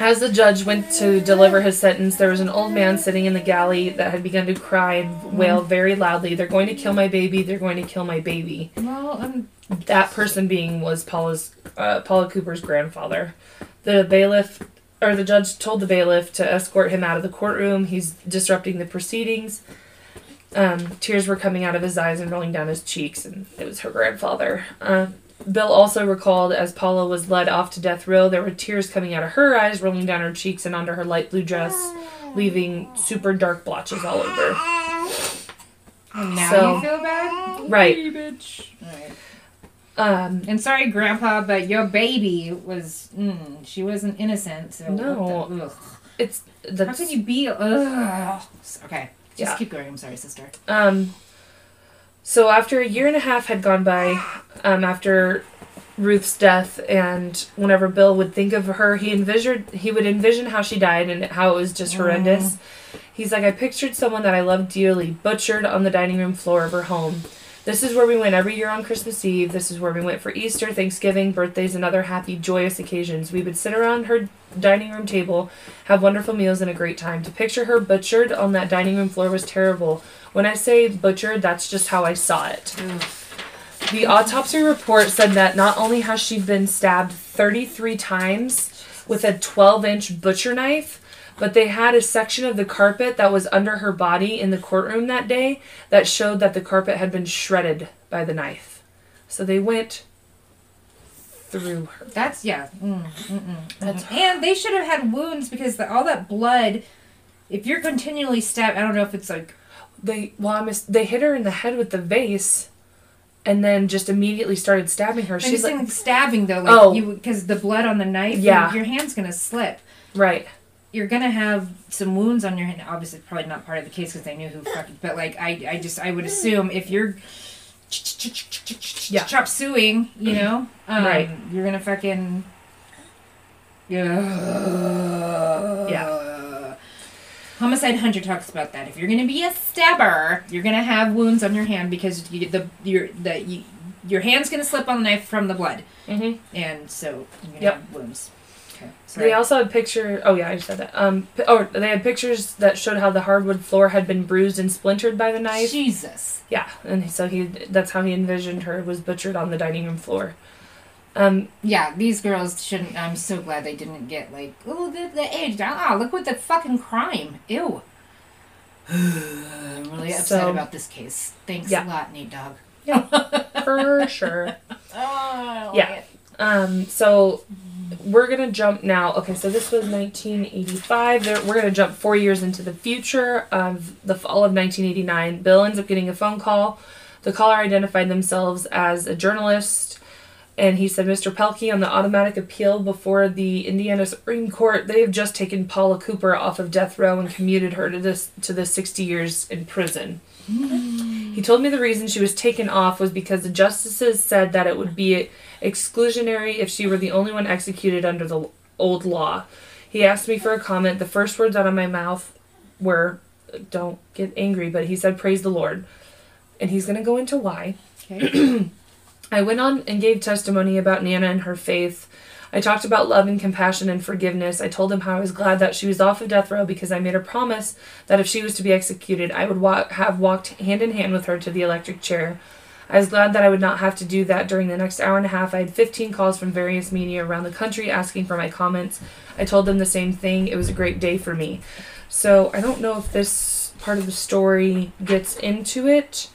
as the judge went to deliver his sentence, there was an old man sitting in the galley that had begun to cry and wail very loudly. They're going to kill my baby. They're going to kill my baby. Well, um, That person being was Paula's uh, Paula Cooper's grandfather. The bailiff or the judge told the bailiff to escort him out of the courtroom. He's disrupting the proceedings. Um, tears were coming out of his eyes and rolling down his cheeks, and it was her grandfather. Uh, Bill also recalled as Paula was led off to death row, there were tears coming out of her eyes, rolling down her cheeks and onto her light blue dress, leaving super dark blotches all over. and now So- you feel bad, Right. bitch. Right. Um, And sorry, Grandpa, but your baby was. Mm, she wasn't innocent. So No. the- ugh. it's How can you be? Ugh. Okay. Just Yeah. keep going. I'm sorry, sister. Um, so after a year and a half had gone by, um, after Ruth's death, and whenever Bill would think of her, he envisioned he would envision how she died and how it was just horrendous. He's like, I pictured someone that I loved dearly, butchered on the dining room floor of her home. This is where we went every year on Christmas Eve. This is where we went for Easter, Thanksgiving, birthdays, and other happy, joyous occasions. We would sit around her dining room table, have wonderful meals, and a great time. To picture her butchered on that dining room floor was terrible. When I say butchered, that's just how I saw it. The autopsy report said that not only has she been stabbed 33 times with a 12 inch butcher knife, but they had a section of the carpet that was under her body in the courtroom that day that showed that the carpet had been shredded by the knife. So they went through her. That's yeah. Mm, mm, mm, That's- mm. and they should have had wounds because the, all that blood. If you're continually stabbed, I don't know if it's like They well, I miss, they hit her in the head with the vase, and then just immediately started stabbing her. I'm She's just like, stabbing though, like Oh. you because the blood on the knife. Yeah. your, your hand's gonna slip. right. You're gonna have some wounds on your hand. Obviously, probably not part of the case because they knew who fucking. But like, I, I just, I would assume if you're Yeah. chop suing, you know, um, Right. You're gonna fucking. Yeah. Yeah. Homicide Hunter talks about that. If you're gonna be a stabber, you're gonna have wounds on your hand because you, the your the you, your hand's gonna slip on the knife from the blood, hmm and so you're Yep. have wounds. Okay. They also had picture. Oh yeah, I just said that. Um, p- or they had pictures that showed how the hardwood floor had been bruised and splintered by the knife. Jesus. Yeah, and so he that's how he envisioned her was butchered on the dining room floor. Um, Yeah, these girls shouldn't. I'm so glad they didn't get like, oh, the, the age. Ah, look what the fucking crime. Ew. I'm really upset So- about this case. Thanks Yeah. a lot, Nate Dog. Yeah, for sure. Oh, Yeah. Um, so we're gonna jump now. Okay, so this was 1985. We're gonna jump four years into the future of the fall of 1989. Bill ends up getting a phone call. The caller identified themselves as a journalist, and he said, "Mr. Pelke, on the automatic appeal before the Indiana Supreme Court, they have just taken Paula Cooper off of death row and commuted her to this to the 60 years in prison." Hmm. He told me the reason she was taken off was because the justices said that it would be exclusionary if she were the only one executed under the old law. He asked me for a comment. The first words out of my mouth were, Don't get angry, but he said, Praise the Lord. And he's going to go into why. Okay. I went on and gave testimony about Nana and her faith. I talked about love and compassion and forgiveness. I told him how I was glad that she was off of death row because I made a promise that if she was to be executed, I would have walked hand in hand with her to the electric chair. I was glad that I would not have to do that during the next hour and a half. I had 15 calls from various media around the country asking for my comments. I told them the same thing. It was a great day for me. So I don't know if this part of the story gets into it.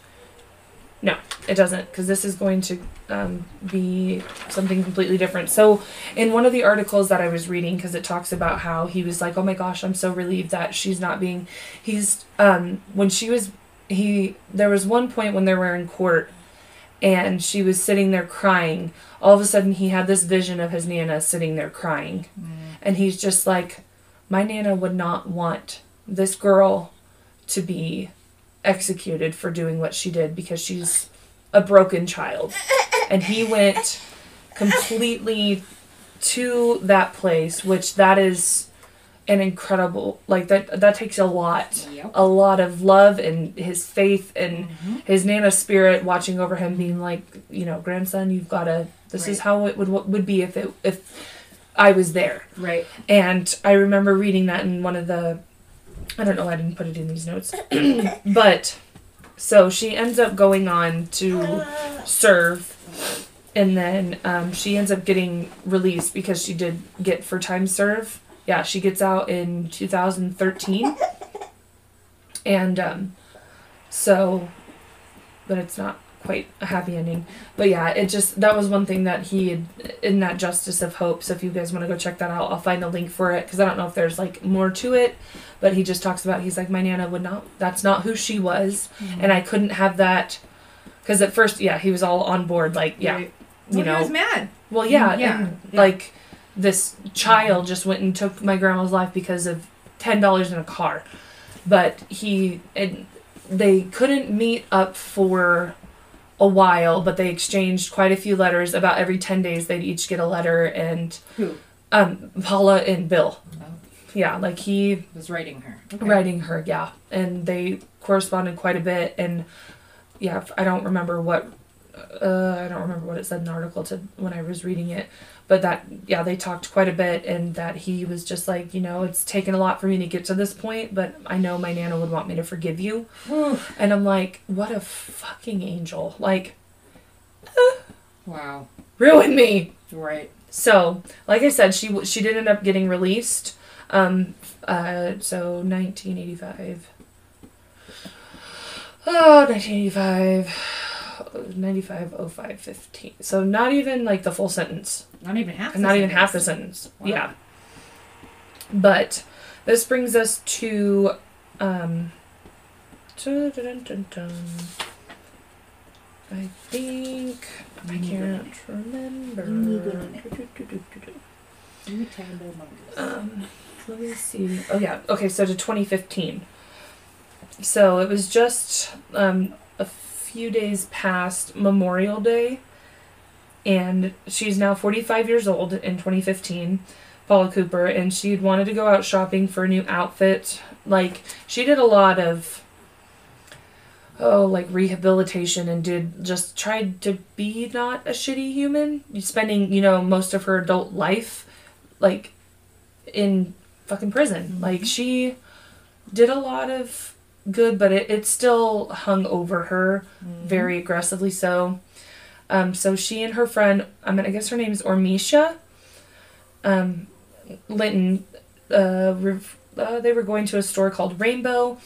No, it doesn't, because this is going to um, be something completely different. So, in one of the articles that I was reading, because it talks about how he was like, "Oh my gosh, I'm so relieved that she's not being." He's um, when she was he. There was one point when they were in court, and she was sitting there crying. All of a sudden, he had this vision of his nana sitting there crying, and he's just like, "My nana would not want this girl to be executed for doing what she did because she's a broken child. And he went completely to that place, which that is an incredible like that that takes a lot. Yep. A lot of love and his faith and mm-hmm. his Nana spirit watching over him being like, you know, grandson, you've got to this is how it would would be if it if I was there. Right. And I remember reading that in one of the I don't know, why I didn't put it in these notes. but so she ends up going on to serve and then um, she ends up getting released because she did get for time serve. Yeah, she gets out in 2013. And um, so but it's not quite a happy ending. But yeah, it just that was one thing that he had in that Justice of Hope. So if you guys want to go check that out, I'll find a link for it because I don't know if there's like more to it. But he just talks about he's like my nana would not. That's not who she was, mm-hmm. and I couldn't have that because at first, yeah, he was all on board. Like yeah, Right. you Well, know, he was mad. well yeah, Yeah, and, yeah. like this mm-hmm. child just went and took my grandma's life because of ten dollars in a car, but he and they couldn't meet up for a while, but they exchanged quite a few letters. About every ten days, they'd each get a letter, and Who um, Paula and Bill. Oh. Yeah, like he was writing her? Okay. writing her, yeah, and they corresponded quite a bit, and yeah, I don't remember what uh, I don't remember what it said in the article to when I was reading it, but that yeah, they talked quite a bit, and that he was just like, you know, it's taken a lot for me to get to this point, but I know my nana would want me to forgive you, and I'm like, what a fucking angel, like Wow. ruin me. Right. So, like I said, she she did end up getting released. Um, uh, so 1985. Oh, 1985, 95, 05, 15. So not even like the full sentence. Not even half. Not even half the sentence. Wow. Yeah. But this brings us to um dun, dun, dun, dun. I think I can't remember. Um, let me see. Oh yeah. Okay, so to 2015. So it was just um, a few days past Memorial Day, and she's now 45 years old in 2015. Paula Cooper, and she'd wanted to go out shopping for a new outfit. Like she did a lot of oh like rehabilitation and did just tried to be not a shitty human spending you know most of her adult life like in fucking prison like mm-hmm. she did a lot of good but it, it still hung over her very aggressively so um so she and her friend i mean i guess her name is ormisha um linton uh, rev- uh they were going to a store called rainbow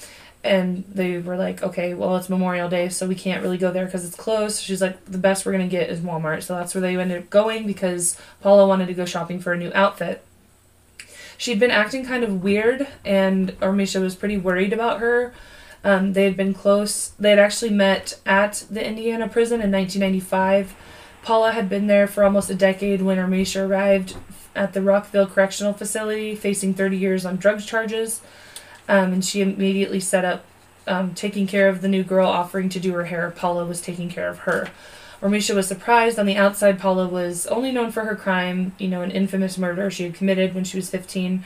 and they were like, okay, well, it's Memorial Day, so we can't really go there because it's closed. She's like, the best we're going to get is Walmart. So that's where they ended up going because Paula wanted to go shopping for a new outfit. She'd been acting kind of weird, and Ormisha was pretty worried about her. Um, they had been close. They had actually met at the Indiana prison in 1995. Paula had been there for almost a decade when Ormisha arrived at the Rockville Correctional Facility, facing 30 years on drugs charges. Um, and she immediately set up um, taking care of the new girl, offering to do her hair. Paula was taking care of her. Ormisha was surprised. On the outside, Paula was only known for her crime, you know, an infamous murder she had committed when she was 15.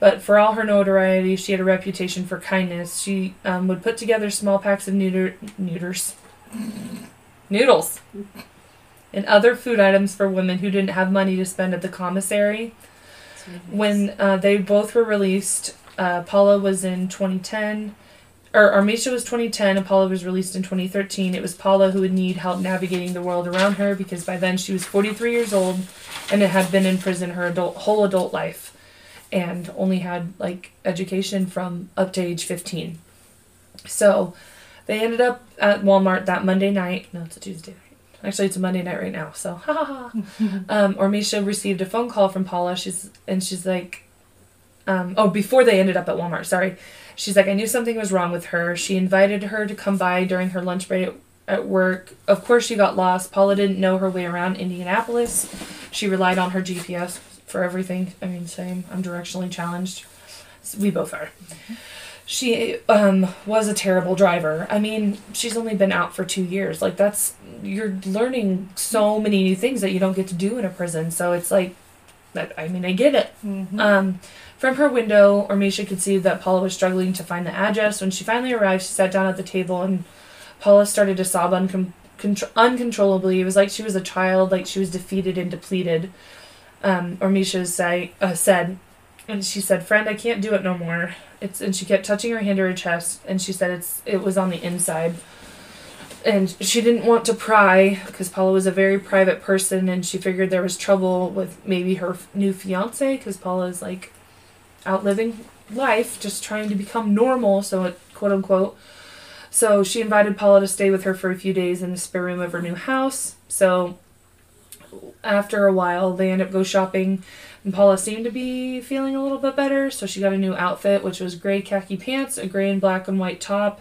But for all her notoriety, she had a reputation for kindness. She um, would put together small packs of neuter- neuters, noodles, and other food items for women who didn't have money to spend at the commissary. When uh, they both were released, uh, Paula was in 2010, or Armisha was 2010, and Paula was released in 2013. It was Paula who would need help navigating the world around her because by then she was 43 years old and had been in prison her adult whole adult life, and only had like education from up to age 15. So, they ended up at Walmart that Monday night. No, it's a Tuesday night. Actually, it's a Monday night right now. So, ha ha ha. um, Ormisha received a phone call from Paula. She's and she's like, um, oh, before they ended up at Walmart, sorry. She's like, I knew something was wrong with her. She invited her to come by during her lunch break at, at work. Of course, she got lost. Paula didn't know her way around Indianapolis. She relied on her GPS for everything. I mean, same. I'm directionally challenged. We both are. She um, was a terrible driver. I mean, she's only been out for two years. Like, that's, you're learning so many new things that you don't get to do in a prison. So it's like, that, I mean, I get it. Um, from her window, Ormisha could see that Paula was struggling to find the address. When she finally arrived, she sat down at the table and Paula started to sob contr- uncontrollably. It was like she was a child, like she was defeated and depleted. Um, Ormisha say, uh, said, and she said, "Friend, I can't do it no more." It's and she kept touching her hand to her chest, and she said it's it was on the inside. And she didn't want to pry because Paula was a very private person, and she figured there was trouble with maybe her new fiance because Paula is outliving life, just trying to become normal, so it quote unquote. So she invited Paula to stay with her for a few days in the spare room of her new house. So after a while, they end up go shopping, and Paula seemed to be feeling a little bit better. So she got a new outfit, which was gray khaki pants, a gray and black and white top,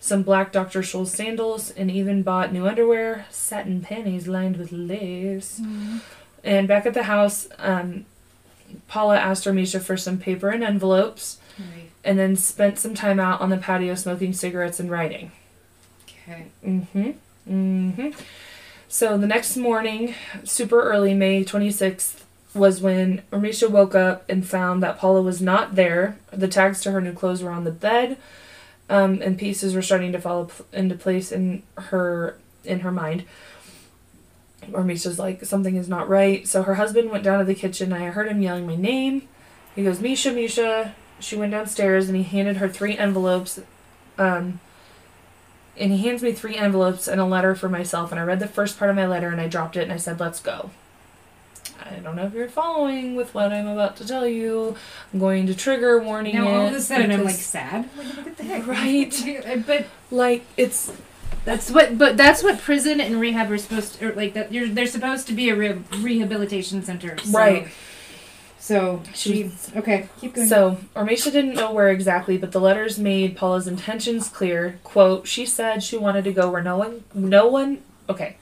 some black Dr. Scholl's sandals, and even bought new underwear, satin panties lined with lace. And back at the house, um, Paula asked Armisha for some paper and envelopes, Right. and then spent some time out on the patio smoking cigarettes and writing. Okay. Mm-hmm. Mm-hmm. So the next morning, super early, May 26th, was when Armisha woke up and found that Paula was not there. The tags to her new clothes were on the bed. um, and pieces were starting to fall into place in her in her mind. Or Misha's like something is not right. So her husband went down to the kitchen. And I heard him yelling my name. He goes, Misha, Misha. She went downstairs and he handed her three envelopes. Um, and he hands me three envelopes and a letter for myself. And I read the first part of my letter and I dropped it and I said, Let's go. I don't know if you're following with what I'm about to tell you. I'm going to trigger warning Now all of a sudden I'm like sad. Like, what the heck? Right. but like it's that's what. But that's what prison and rehab are supposed to. Or like that. You're, they're supposed to be a re- rehabilitation center. So, right. So She-. Okay. Keep going. So, Ormisha didn't know where exactly, but the letters made Paula's intentions clear. Quote, she said she wanted to go where no one, no one, okay.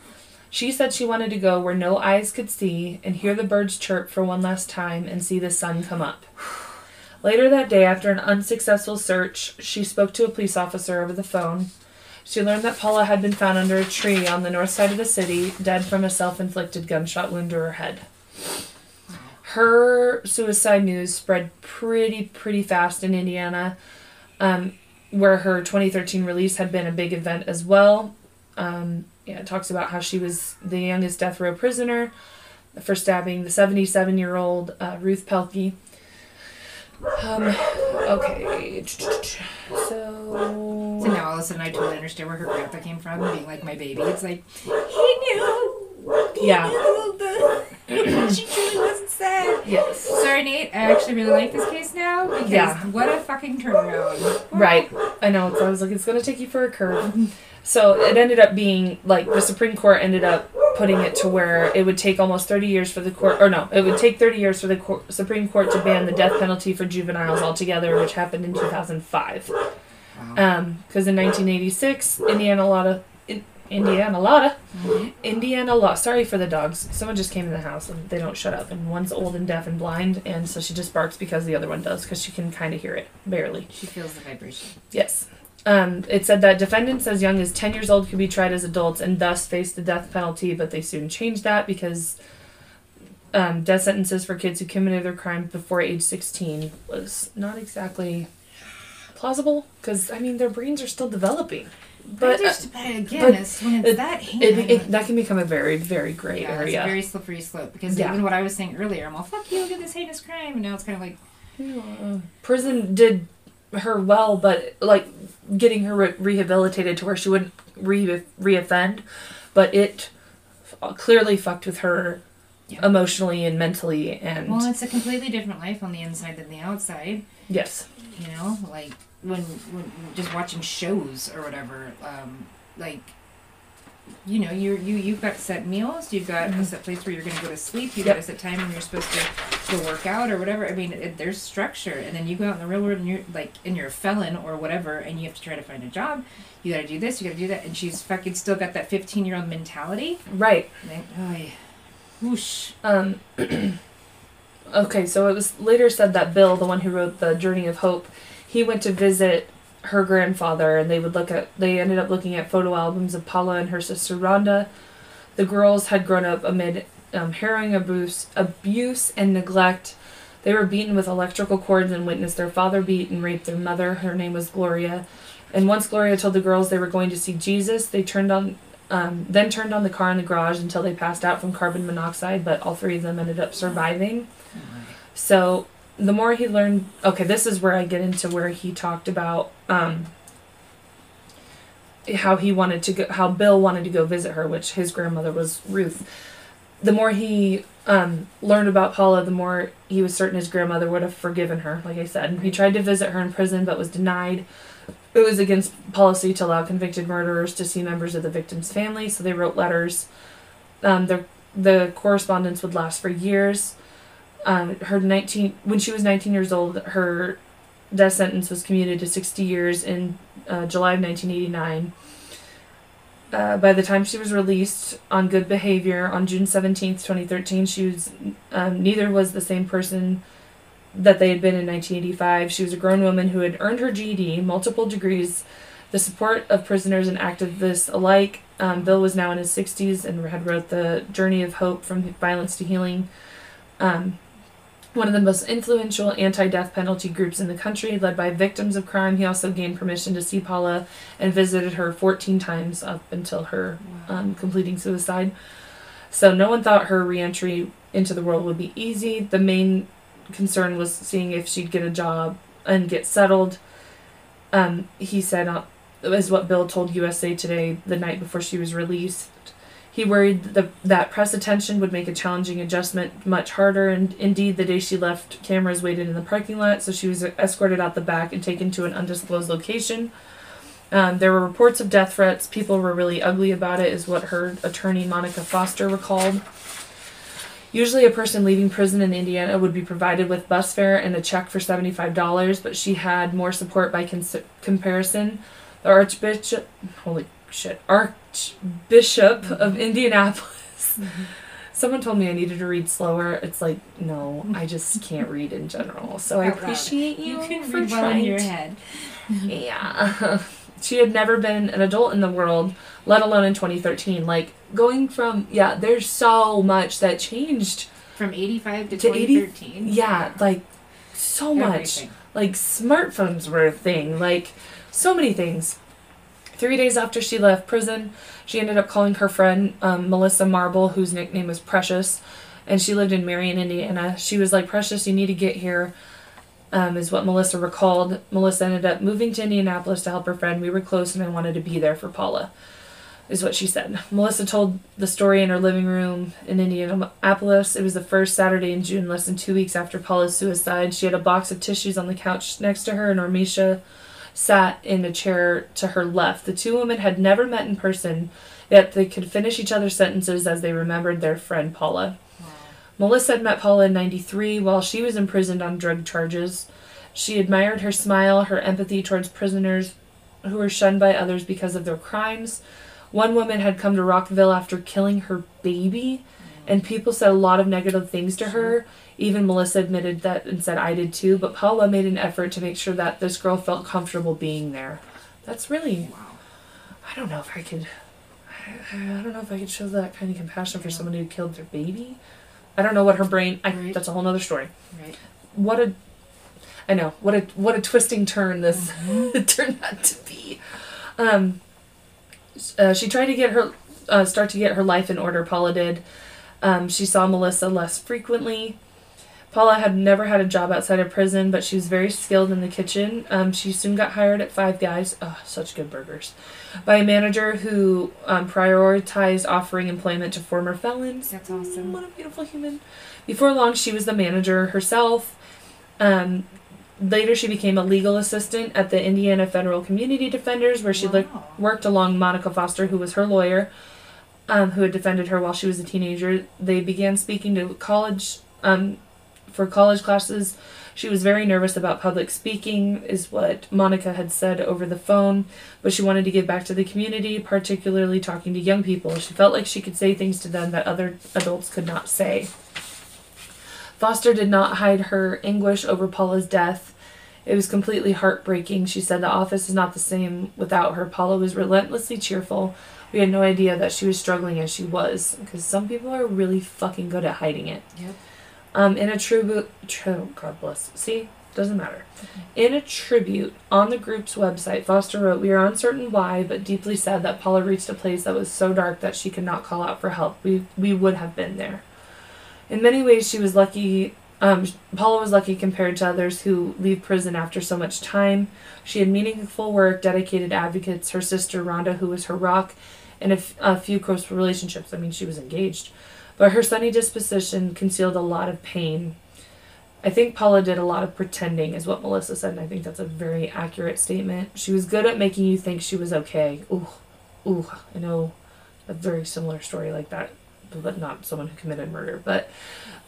She said she wanted to go where no eyes could see and hear the birds chirp for one last time and see the sun come up. Later that day, after an unsuccessful search, she spoke to a police officer over the phone. She learned that Paula had been found under a tree on the north side of the city, dead from a self inflicted gunshot wound to her head. Her suicide news spread pretty, pretty fast in Indiana, um, where her 2013 release had been a big event as well. Um, yeah, it talks about how she was the youngest death row prisoner for stabbing the 77 year old uh, Ruth Pelke. Um, okay. So. So now all of a sudden I totally understand where her grandpa came from, being like my baby. It's like he knew. He Yeah. knew the, she truly wasn't sad. Yes. Sorry, Nate. I actually really like this case now because Yeah. what a fucking turnaround. Right. I know. So I was like, it's going to take you for a curve. So it ended up being like the Supreme Court ended up putting it to where it would take almost 30 years for the court, or no, it would take 30 years for the court, Supreme Court to ban the death penalty for juveniles altogether, which happened in 2005. Wow. Um, because in 1986, Indiana in, Indiana law, Mhm. Indiana law. Sorry for the dogs. Someone just came in the house and they don't shut up. And one's old and deaf and blind, and so she just barks because the other one does because she can kind of hear it barely. She feels the vibration. Yes. Um, it said that defendants as young as 10 years old could be tried as adults and thus face the death penalty, but they soon changed that because um, death sentences for kids who committed their crime before age 16 was not exactly plausible because, I mean, their brains are still developing. But, uh, but again, but it's when it's it- that hand. it, it, that can become a very, very gray yeah, it's area. a very slippery slope because Yeah. even what I was saying earlier, I'm all fuck you, look at this heinous crime, and now it's kind of like Uh, prison did her well, but like getting her re- rehabilitated to where she wouldn't re reoffend, but it f- clearly fucked with her Yeah. emotionally and mentally, and well, it's a completely different life on the inside than the outside. yes, You know, like when when just watching shows or whatever, um, like. You know, you you you've got set meals. You've got a Mhm. set place where you're going to go to sleep. You've Yep. got a set time when you're supposed to go work out or whatever. I mean, it, there's structure, and then you go out in the real world and you're like, and you're a felon or whatever, and you have to try to find a job. You got to do this. You got to do that, and she's fucking still got that 15 year old mentality. right. Like, oh, yeah. whoosh. Um, okay, so it was later said that Bill, the one who wrote the Journey of Hope, he went to visit her grandfather, and they would look at. They ended up looking at photo albums of Paula and her sister Rhonda. The girls had grown up amid um, harrowing abuse, abuse and neglect. They were beaten with electrical cords and witnessed their father beat and rape their mother. Her name was Gloria. And once Gloria told the girls they were going to see Jesus, they turned on um, then turned on the car in the garage until they passed out from carbon monoxide, but all three of them ended up surviving. So the more he learned, okay, this is where I get into where he talked about um, how he wanted to go, how Bill wanted to go visit her, which his grandmother was Ruth. The more he um, learned about Paula, the more he was certain his grandmother would have forgiven her. Like I said, he tried to visit her in prison, but was denied. It was against policy to allow convicted murderers to see members of the victim's family, so they wrote letters. Um, the the correspondence would last for years. Um, her nineteen when she was nineteen years old, her death sentence was commuted to sixty years in uh, July of nineteen eighty nine. Uh, by the time she was released on good behavior on June seventeenth, twenty thirteen, she was um, neither was the same person that they had been in 1985. She was a grown woman who had earned her GED, multiple degrees, the support of prisoners and activists alike. Um, Bill was now in his 60s and had wrote the Journey of Hope from Violence to Healing. Um, one of the most influential anti death penalty groups in the country, led by victims of crime. He also gained permission to see Paula and visited her 14 times up until her um, completing suicide. So no one thought her reentry into the world would be easy. The main concern was seeing if she'd get a job and get settled. Um, he said, uh, is what Bill told USA Today the night before she was released. He worried the, that press attention would make a challenging adjustment much harder, and indeed, the day she left, cameras waited in the parking lot, so she was escorted out the back and taken to an undisclosed location. Um, there were reports of death threats. People were really ugly about it, is what her attorney Monica Foster recalled. Usually, a person leaving prison in Indiana would be provided with bus fare and a check for $75, but she had more support by cons- comparison. The Archbishop, holy shit, Archbishop of mm-hmm. Indianapolis. Mm-hmm. Someone told me I needed to read slower. It's like, no, mm-hmm. I just can't read in general. So I Out appreciate you, You can for read well trying in your head. yeah. she had never been an adult in the world, let alone in 2013. Like, going from, yeah, there's so much that changed. From 85 to, To 80 2013. Yeah, like, so much. Like, smartphones were a thing. Like, so many things. Three days after she left prison, she ended up calling her friend, um, Melissa Marble, whose nickname was Precious, and she lived in Marion, Indiana. She was like, Precious, you need to get here um, is what Melissa recalled. Melissa ended up moving to Indianapolis to help her friend. We were close and I wanted to be there for Paula, is what she said. Melissa told the story in her living room in Indianapolis. It was the first Saturday in June, less than two weeks after Paula's suicide. She had a box of tissues on the couch next to her, and Ormisha sat in a chair to her left. The two women had never met in person, yet they could finish each other's sentences as they remembered their friend Paula. Melissa had met Paula in 93 while she was imprisoned on drug charges. She admired her smile, her empathy towards prisoners who were shunned by others because of their crimes. One woman had come to Rockville after killing her baby, and people said a lot of negative things to her. Even Melissa admitted that and said, I did too, but Paula made an effort to make sure that this girl felt comfortable being there. That's really. Wow. I don't know if I could. I I don't know if I could show that kind of compassion for someone who killed their baby. I don't know what her brain. I, Right. That's a whole nother story. Right. What a. I know what a what a twisting turn this turned out to be. Um, uh, she tried to get her uh, start to get her life in order. Paula did. Um, she saw Melissa less frequently. Paula had never had a job outside of prison, but she was very skilled in the kitchen. Um, she soon got hired at Five Guys. Oh, such good burgers. By a manager who um, prioritized offering employment to former felons. That's awesome. What a beautiful human. Before long, she was the manager herself. Um, later, she became a legal assistant at the Indiana Federal Community Defenders, where she Wow. worked along Monica Foster, who was her lawyer, um, who had defended her while she was a teenager. They began speaking to college um, for college classes. She was very nervous about public speaking, is what Monica had said over the phone, but she wanted to give back to the community, particularly talking to young people. She felt like she could say things to them that other adults could not say. Foster did not hide her anguish over Paula's death. It was completely heartbreaking. She said the office is not the same without her. Paula was relentlessly cheerful. We had no idea that she was struggling as she was, because some people are really fucking good at hiding it. Yep. Um, in a tribute, true, God bless. See, doesn't matter. In a tribute on the group's website, Foster wrote, "We are uncertain why, but deeply sad that Paula reached a place that was so dark that she could not call out for help. We we would have been there. In many ways, she was lucky. Um, Paula was lucky compared to others who leave prison after so much time. She had meaningful work, dedicated advocates. Her sister Rhonda, who was her rock, and a, f- a few close relationships. I mean, she was engaged." But her sunny disposition concealed a lot of pain. I think Paula did a lot of pretending, is what Melissa said, and I think that's a very accurate statement. She was good at making you think she was okay. Ooh, ooh, I know a very similar story like that, but not someone who committed murder. But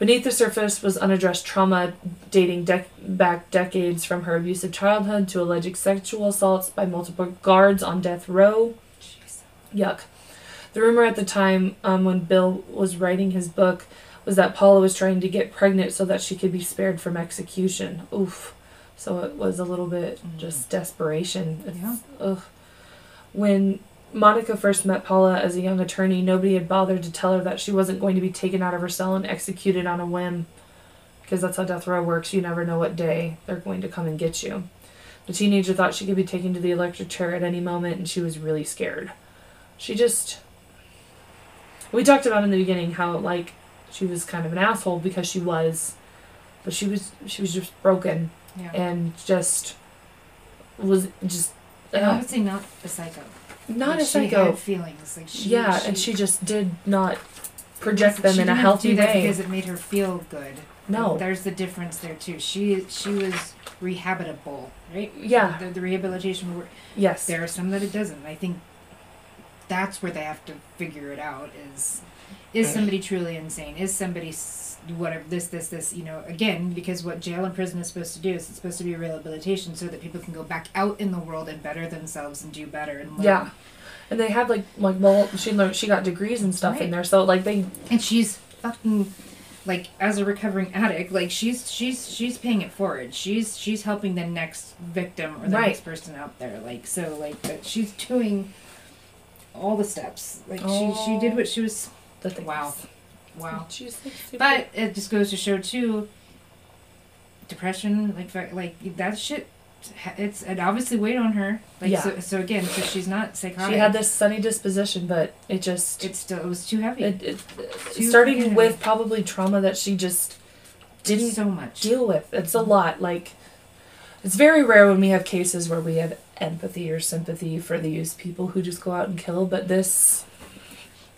beneath the surface was unaddressed trauma dating dec- back decades from her abusive childhood to alleged sexual assaults by multiple guards on death row. Jeez. Yuck. The rumor at the time, um, when Bill was writing his book, was that Paula was trying to get pregnant so that she could be spared from execution. Oof. So it was a little bit just desperation. It's, Yeah. Ugh. When Monica first met Paula as a young attorney, nobody had bothered to tell her that she wasn't going to be taken out of her cell and executed on a whim. because that's how death row works. You never know what day they're going to come and get you. The teenager thought she could be taken to the electric chair at any moment, and she was really scared. She just. We talked about in the beginning how like she was kind of an asshole because she was, but she was she was just broken Yeah. and just was just And uh, obviously not a psycho. not Like, a she psycho. Had feelings like she. yeah, and she just did not project them in a healthy way. because it made her feel good. No. there's the difference there too. She she was rehabitable, right? Yeah. The, the rehabilitation. Yes. There are some that it doesn't. I think that's where they have to figure it out. Is is somebody truly insane? Is somebody whatever this this this? You know, again, because what jail and prison is supposed to do is it's supposed to be a rehabilitation so that people can go back out in the world and better themselves and do better and learn. Yeah. And they had like like well she learned she got degrees and stuff in there so like they and she's fucking like as a recovering addict like she's she's she's paying it forward she's she's helping the next victim or the Right. next person out there like so like but she's doing all the steps like she she did what she was the things. wow wow She's like, super- but it just goes to show too depression like like that shit it's it obviously weighed on her like Yeah. so, so again so she's not psychotic she had this sunny disposition but it just it still it was too heavy it, it, Too uh, starting fucking with probably trauma that she just didn't so much deal with. It's a lot. Like, it's very rare when we have cases where we have empathy or sympathy for these people who just go out and kill. But this,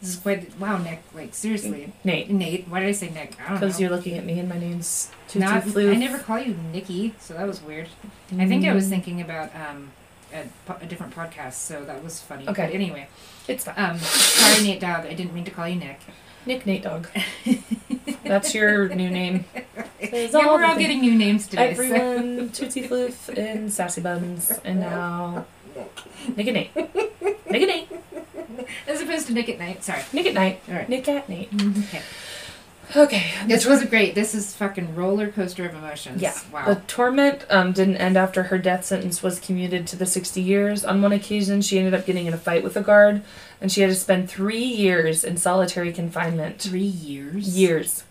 this is quite wow nick like seriously Nate, Nate. Why did I say Nick? I don't know. because you're looking at me and my name's Tutu Not, Floof. I never call you Nikki, so that was weird. I think I was Mm, thinking about um, a, a different podcast, so that was funny. Okay. But anyway, It's fine. um, sorry, Nate Dog. I didn't mean to call you Nick. Nick Nate Dog. That's your new name. Says yeah, all we're all getting new names today. so- Everyone, Tootsie Floof and Sassy Buns, and now Nick and Nate. Nick and Nate. As opposed to Nick at Nite. Sorry. Nick at Nite. All right. Nick at Nate. Okay. Okay. This was great. This is fucking roller coaster of emotions. Yeah. Wow. The torment um, didn't end after her death sentence was commuted to the 60 years. On one occasion, she ended up getting in a fight with a guard, and she had to spend three years in solitary confinement. Three years. Years.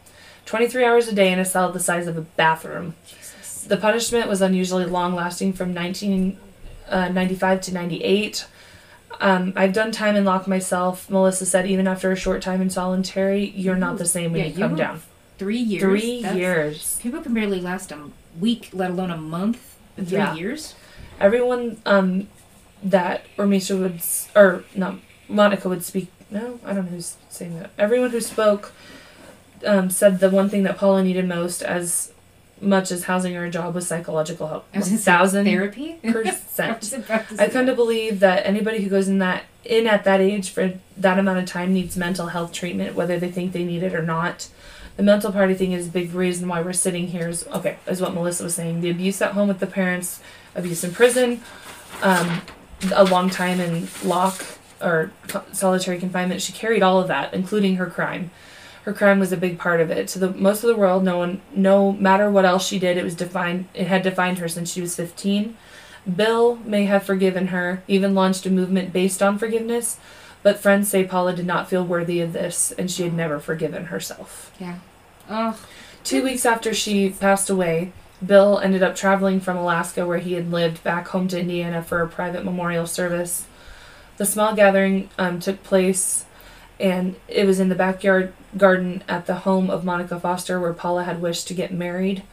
23 hours a day in a cell the size of a bathroom. Jesus. The punishment was unusually long, lasting from 1995 to 98. Um, I've done time in lock myself. Melissa said, even after a short time in solitary, you're not the same when Yeah, you come down. Three years. Three years. People can barely last a week, let alone a month. Three Yeah. years. everyone um that or Misha would or no Monica would speak no I don't know who's saying that everyone who spoke um said the one thing that Paula needed most as much as housing or a job with psychological help. I was thousand therapy. I percent. I that. of believe that anybody who goes in that in at that age for that amount of time needs mental health treatment whether they think they need it or not. The mental party thing is a big reason why we're sitting here is okay is what melissa was saying. The abuse at home with the parents abuse in prison um, a long time in lock or solitary confinement. She carried all of that including her crime her crime was a big part of it to the most of the world no one no matter what else she did it was defined it had defined her since she was 15 bill may have forgiven her even launched a movement based on forgiveness but friends say paula did not feel worthy of this and she had never forgiven herself Yeah. Oh, Two weeks after she passed away, Bill ended up traveling from Alaska, where he had lived, back home to Indiana for a private memorial service. The small gathering um, took place, and it was in the backyard garden at the home of Monica Foster, where Paula had wished to get married.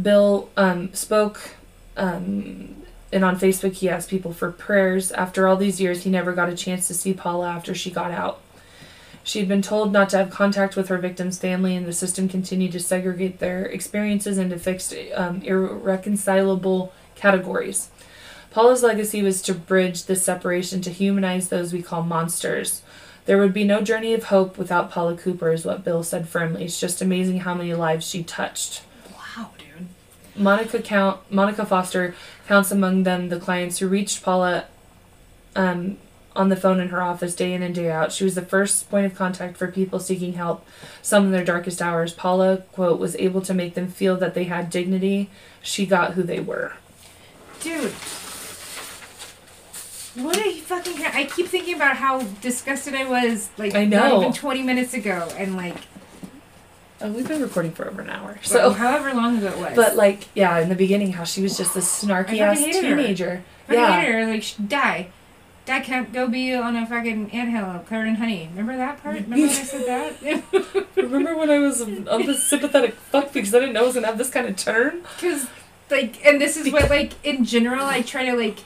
Bill um, spoke, um, and on Facebook, he asked people for prayers. After all these years, he never got a chance to see Paula after she got out. She had been told not to have contact with her victim's family, and the system continued to segregate their experiences into fixed, um, irreconcilable categories. Paula's legacy was to bridge this separation to humanize those we call monsters. There would be no journey of hope without Paula Cooper, is what Bill said firmly. It's just amazing how many lives she touched. wow, dude. Monica count Monica Foster counts among them the clients who reached Paula um, on the phone in her office day in and day out. She was the first point of contact for people seeking help, some in their darkest hours. Paula, quote, was able to make them feel that they had dignity. She got who they were. Dude. What are you fucking? cra- I keep thinking about how disgusted I was, like I not even twenty minutes ago, and like, Uh, we've been recording for over an hour. So So, however long ago it was. but like, yeah, in the beginning, how she was just this snarky I ass hated her. teenager. I yeah. hated her. Like, she, die. Dad can't go be on a fucking anthill covered in honey. Remember that part? Remember when I said that? Remember when I was on the sympathetic fuck because I didn't know it was gonna have this kind of turn? Because, like, and this is what, like, in general, I try to, like, I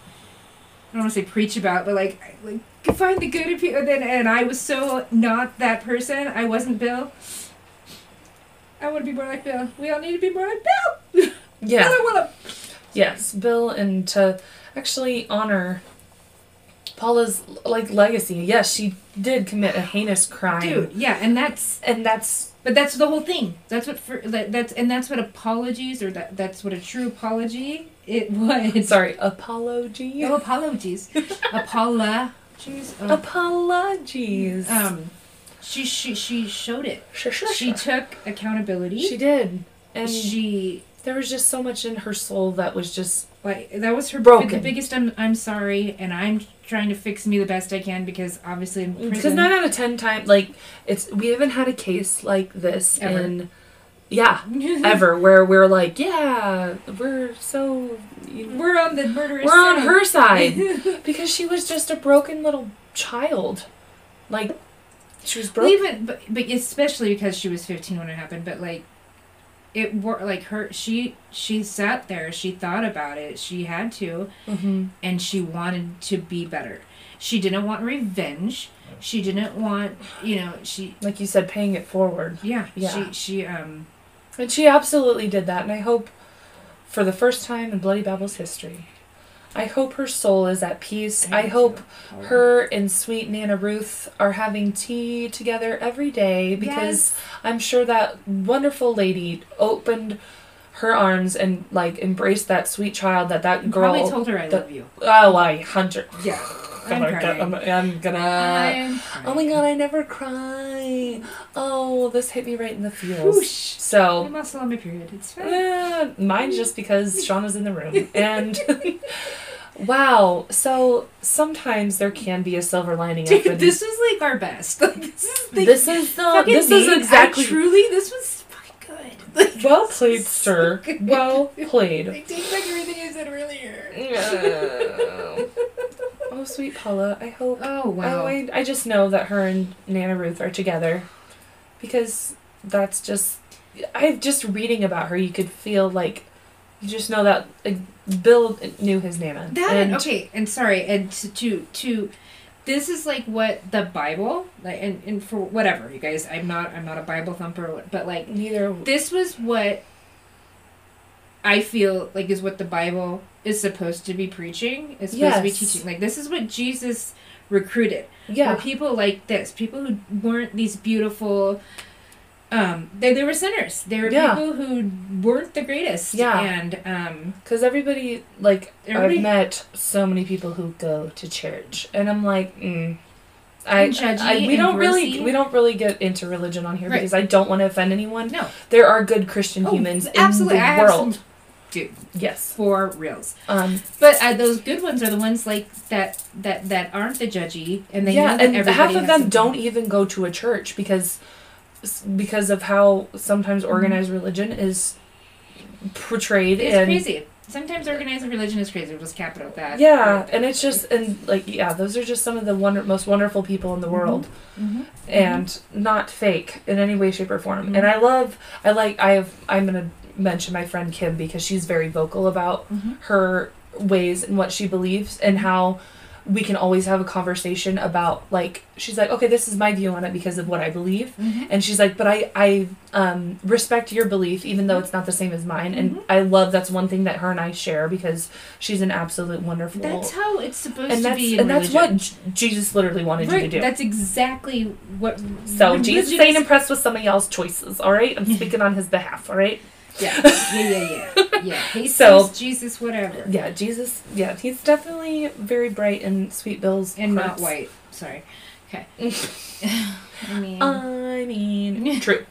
don't want to say preach about, but, like, I, like find the good in people. And, then- and I was so not that person. I wasn't Bill. I want to be more like Bill. We all need to be more like Bill. Yeah. I want to. Yes, Bill, and to actually honor Paula's like legacy. Yes, she did commit a heinous crime, Dude, yeah, and that's and that's But that's the whole thing. That's what for that, that's and that's what apologies or that that's what a true apology it was. sorry apology. Oh, apologies. Apologies. Oh. Apologies. Um, she she she showed it. sure, sure, She sure. took accountability. She did, and she there was just so much in her soul that was just like that was her Broken. The biggest. I'm I'm sorry, and I'm trying to fix me the best I can because obviously in because nine out of ten times, like it's we haven't had a case like this Ever. in yeah ever where we're like yeah we're so you know, We're on the murderous. we're on her side because she was just a broken little child like she was broken even but, but especially because she was 15 when it happened but like it wor like her she she sat there she thought about it she had to hmm and she wanted to be better. She didn't want revenge. She didn't want you know she like you said paying it forward. Yeah, Yeah. she she um and she absolutely did that and i hope for the first time in Bloody Babbles' history i hope her soul is at peace i do hope her and sweet Nana Ruth are having tea together every day because I'm sure that wonderful lady opened her arms and like embraced that sweet child that that girl. probably told her I that- love you oh, I hunter. yeah Oh I'm crying. I'm, I'm gonna. I'm Oh my god, I never cry. Oh, this hit me right in the feels. Whoosh. So, I'm also on my period it's fine Eh, mine's just because Sean was in the room. And wow, so sometimes there can be a silver lining. Dude, these- this is like our best. Like, this is the this is the this is I exactly truly, this was fucking good. Like, well played, is sir. good. Well played. I take back everything I said earlier. Oh, sweet Paula. I hope. Oh wow. Oh, I, I just know that her and Nana Ruth are together because that's just. I just reading about her. You could feel like you just know that like, Bill knew his Nana. that and okay, and sorry, and to, to to this is like what the Bible like, and and for whatever you guys, I'm not I'm not a Bible thumper, but like neither. this was what I feel like is what the Bible is supposed to be preaching. Is supposed to be teaching. Like this is what Jesus recruited. Yeah. people like this people who weren't these beautiful um they, they were sinners they were Yeah. people who weren't the greatest Yeah. and um Because everybody, like, Everybody- I've met so many people who go to church, and I'm like, mm. I, I, we don't really, we don't really get into religion on here Right. because I don't want to offend anyone. no There are good Christian Oh, humans absolutely in I the have world. Dude Yes. for reals Um. but uh, those good ones are the ones like that that that aren't the judgy and they yeah, and half of them don't even go to a church because because of how sometimes organized religion is portrayed it's and crazy sometimes organized religion is crazy we'll just cap it at that yeah and it's just and like yeah those are just some of the wonder, most wonderful people in the world mm-hmm. and not fake in any way shape or form Mhm. and i love i like i have i'm gonna mention my friend kim because she's very vocal about Mhm. her ways and what she believes and how we can always have a conversation about like she's like okay this is my view on it because of what i believe Mhm. and she's like but i i um, respect your belief even though it's not the same as mine and Mhm. i love that's one thing that her and i share because she's an absolute wonderful that's how it's supposed and to that's be and that's what J- jesus literally wanted you to do that's exactly what so Jesus religion ain't impressed with some of y'all's choices, all right? I'm speaking on his behalf, all right? Yeah, yeah, yeah, yeah. Yeah, Jesus, So- Jesus, whatever. Yeah, Jesus, yeah, he's definitely very bright and sweet Bill's And not white. Sorry. Okay. I mean, I mean, true.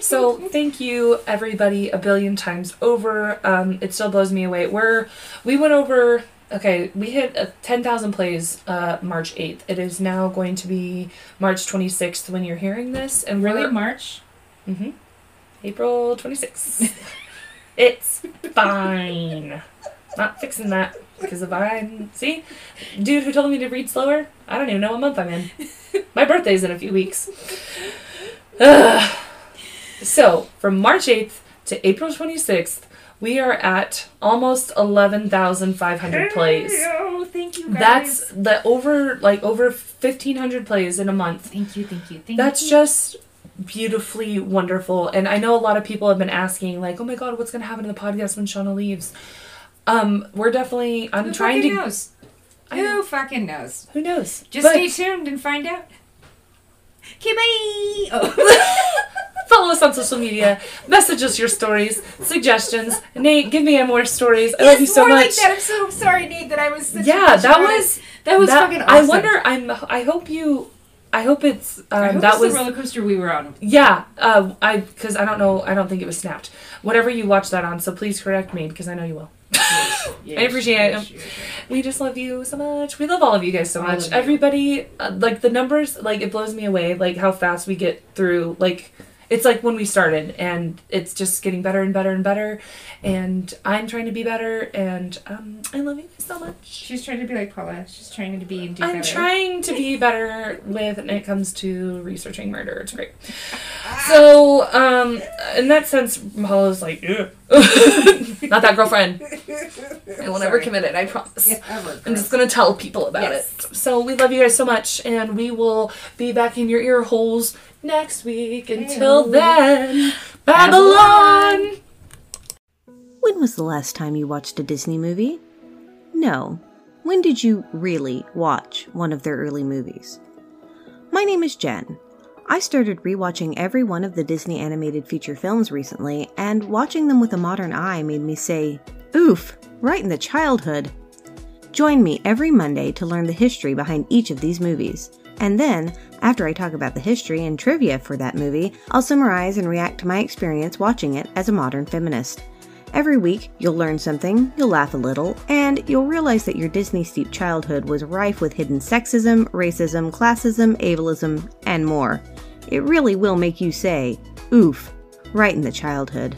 So thank you everybody a billion times over. Um, it still blows me away. We're we went over. Okay, we hit uh, ten thousand plays uh, March eighth. It is now going to be March twenty sixth when you're hearing this, and really, March? hmm April 26th. it's fine. Not fixing that because if I see, dude who told me to read slower, I don't even know what month I'm in. My birthday's in a few weeks. Ugh. So from March 8th to April 26th, we are at almost 11,500 plays. Oh, thank you guys. That's the over like over 1,500 plays in a month. thank you, thank you, thank you. That's you. just beautifully wonderful. And I know a lot of people have been asking, like, oh my god, what's gonna happen to the podcast when Shauna leaves? Um, we're definitely I'm Who trying to knows? Who know. fucking knows? who knows? Just But stay tuned and find out. Okay, bye. Oh. follow us on social media, message us your stories, suggestions. Nate, give me more stories. I love you so more much. like that. I'm so sorry, Nate, that I was. Yeah, that was that was that- fucking. I wonder I'm I hope you I hope it's um I hope that it's was the roller coaster we were on. Yeah, uh, I because I don't know. I don't think it was snapped. Whatever you watch that on, so please correct me because I know you will. I appreciate it. We just love you so much. We love all of you guys so much. Everybody, uh, like the numbers, like it blows me away. Like how fast we get through. Like it's like when we started, and it's just getting better and better and better. And I'm trying to be better, and um, I love you guys so much. She's trying to be like Paula. She's trying to be and do I'm better. trying to be better with when it comes to researching murder. It's great. So, um, in that sense, Paula's like, not that girlfriend. I will never commit it. I promise. Yeah, ever. I'm just gonna tell people about Yes. it. So we love you guys so much, and we will be back in your ear holes next week. Until then, Babylon. When was the last time you watched a Disney movie? No. When did you really watch one of their early movies? My name is Jen. I started rewatching every one of the Disney animated feature films recently, and watching them with a modern eye made me say, Oof, right in the childhood. Join me every Monday to learn the history behind each of these movies. And then, after I talk about the history and trivia for that movie, I'll summarize and react to my experience watching it as a modern feminist. Every week, you'll learn something, you'll laugh a little, and you'll realize that your Disney steeped childhood was rife with hidden sexism, racism, classism, ableism, and more. It really will make you say, oof, right in the childhood.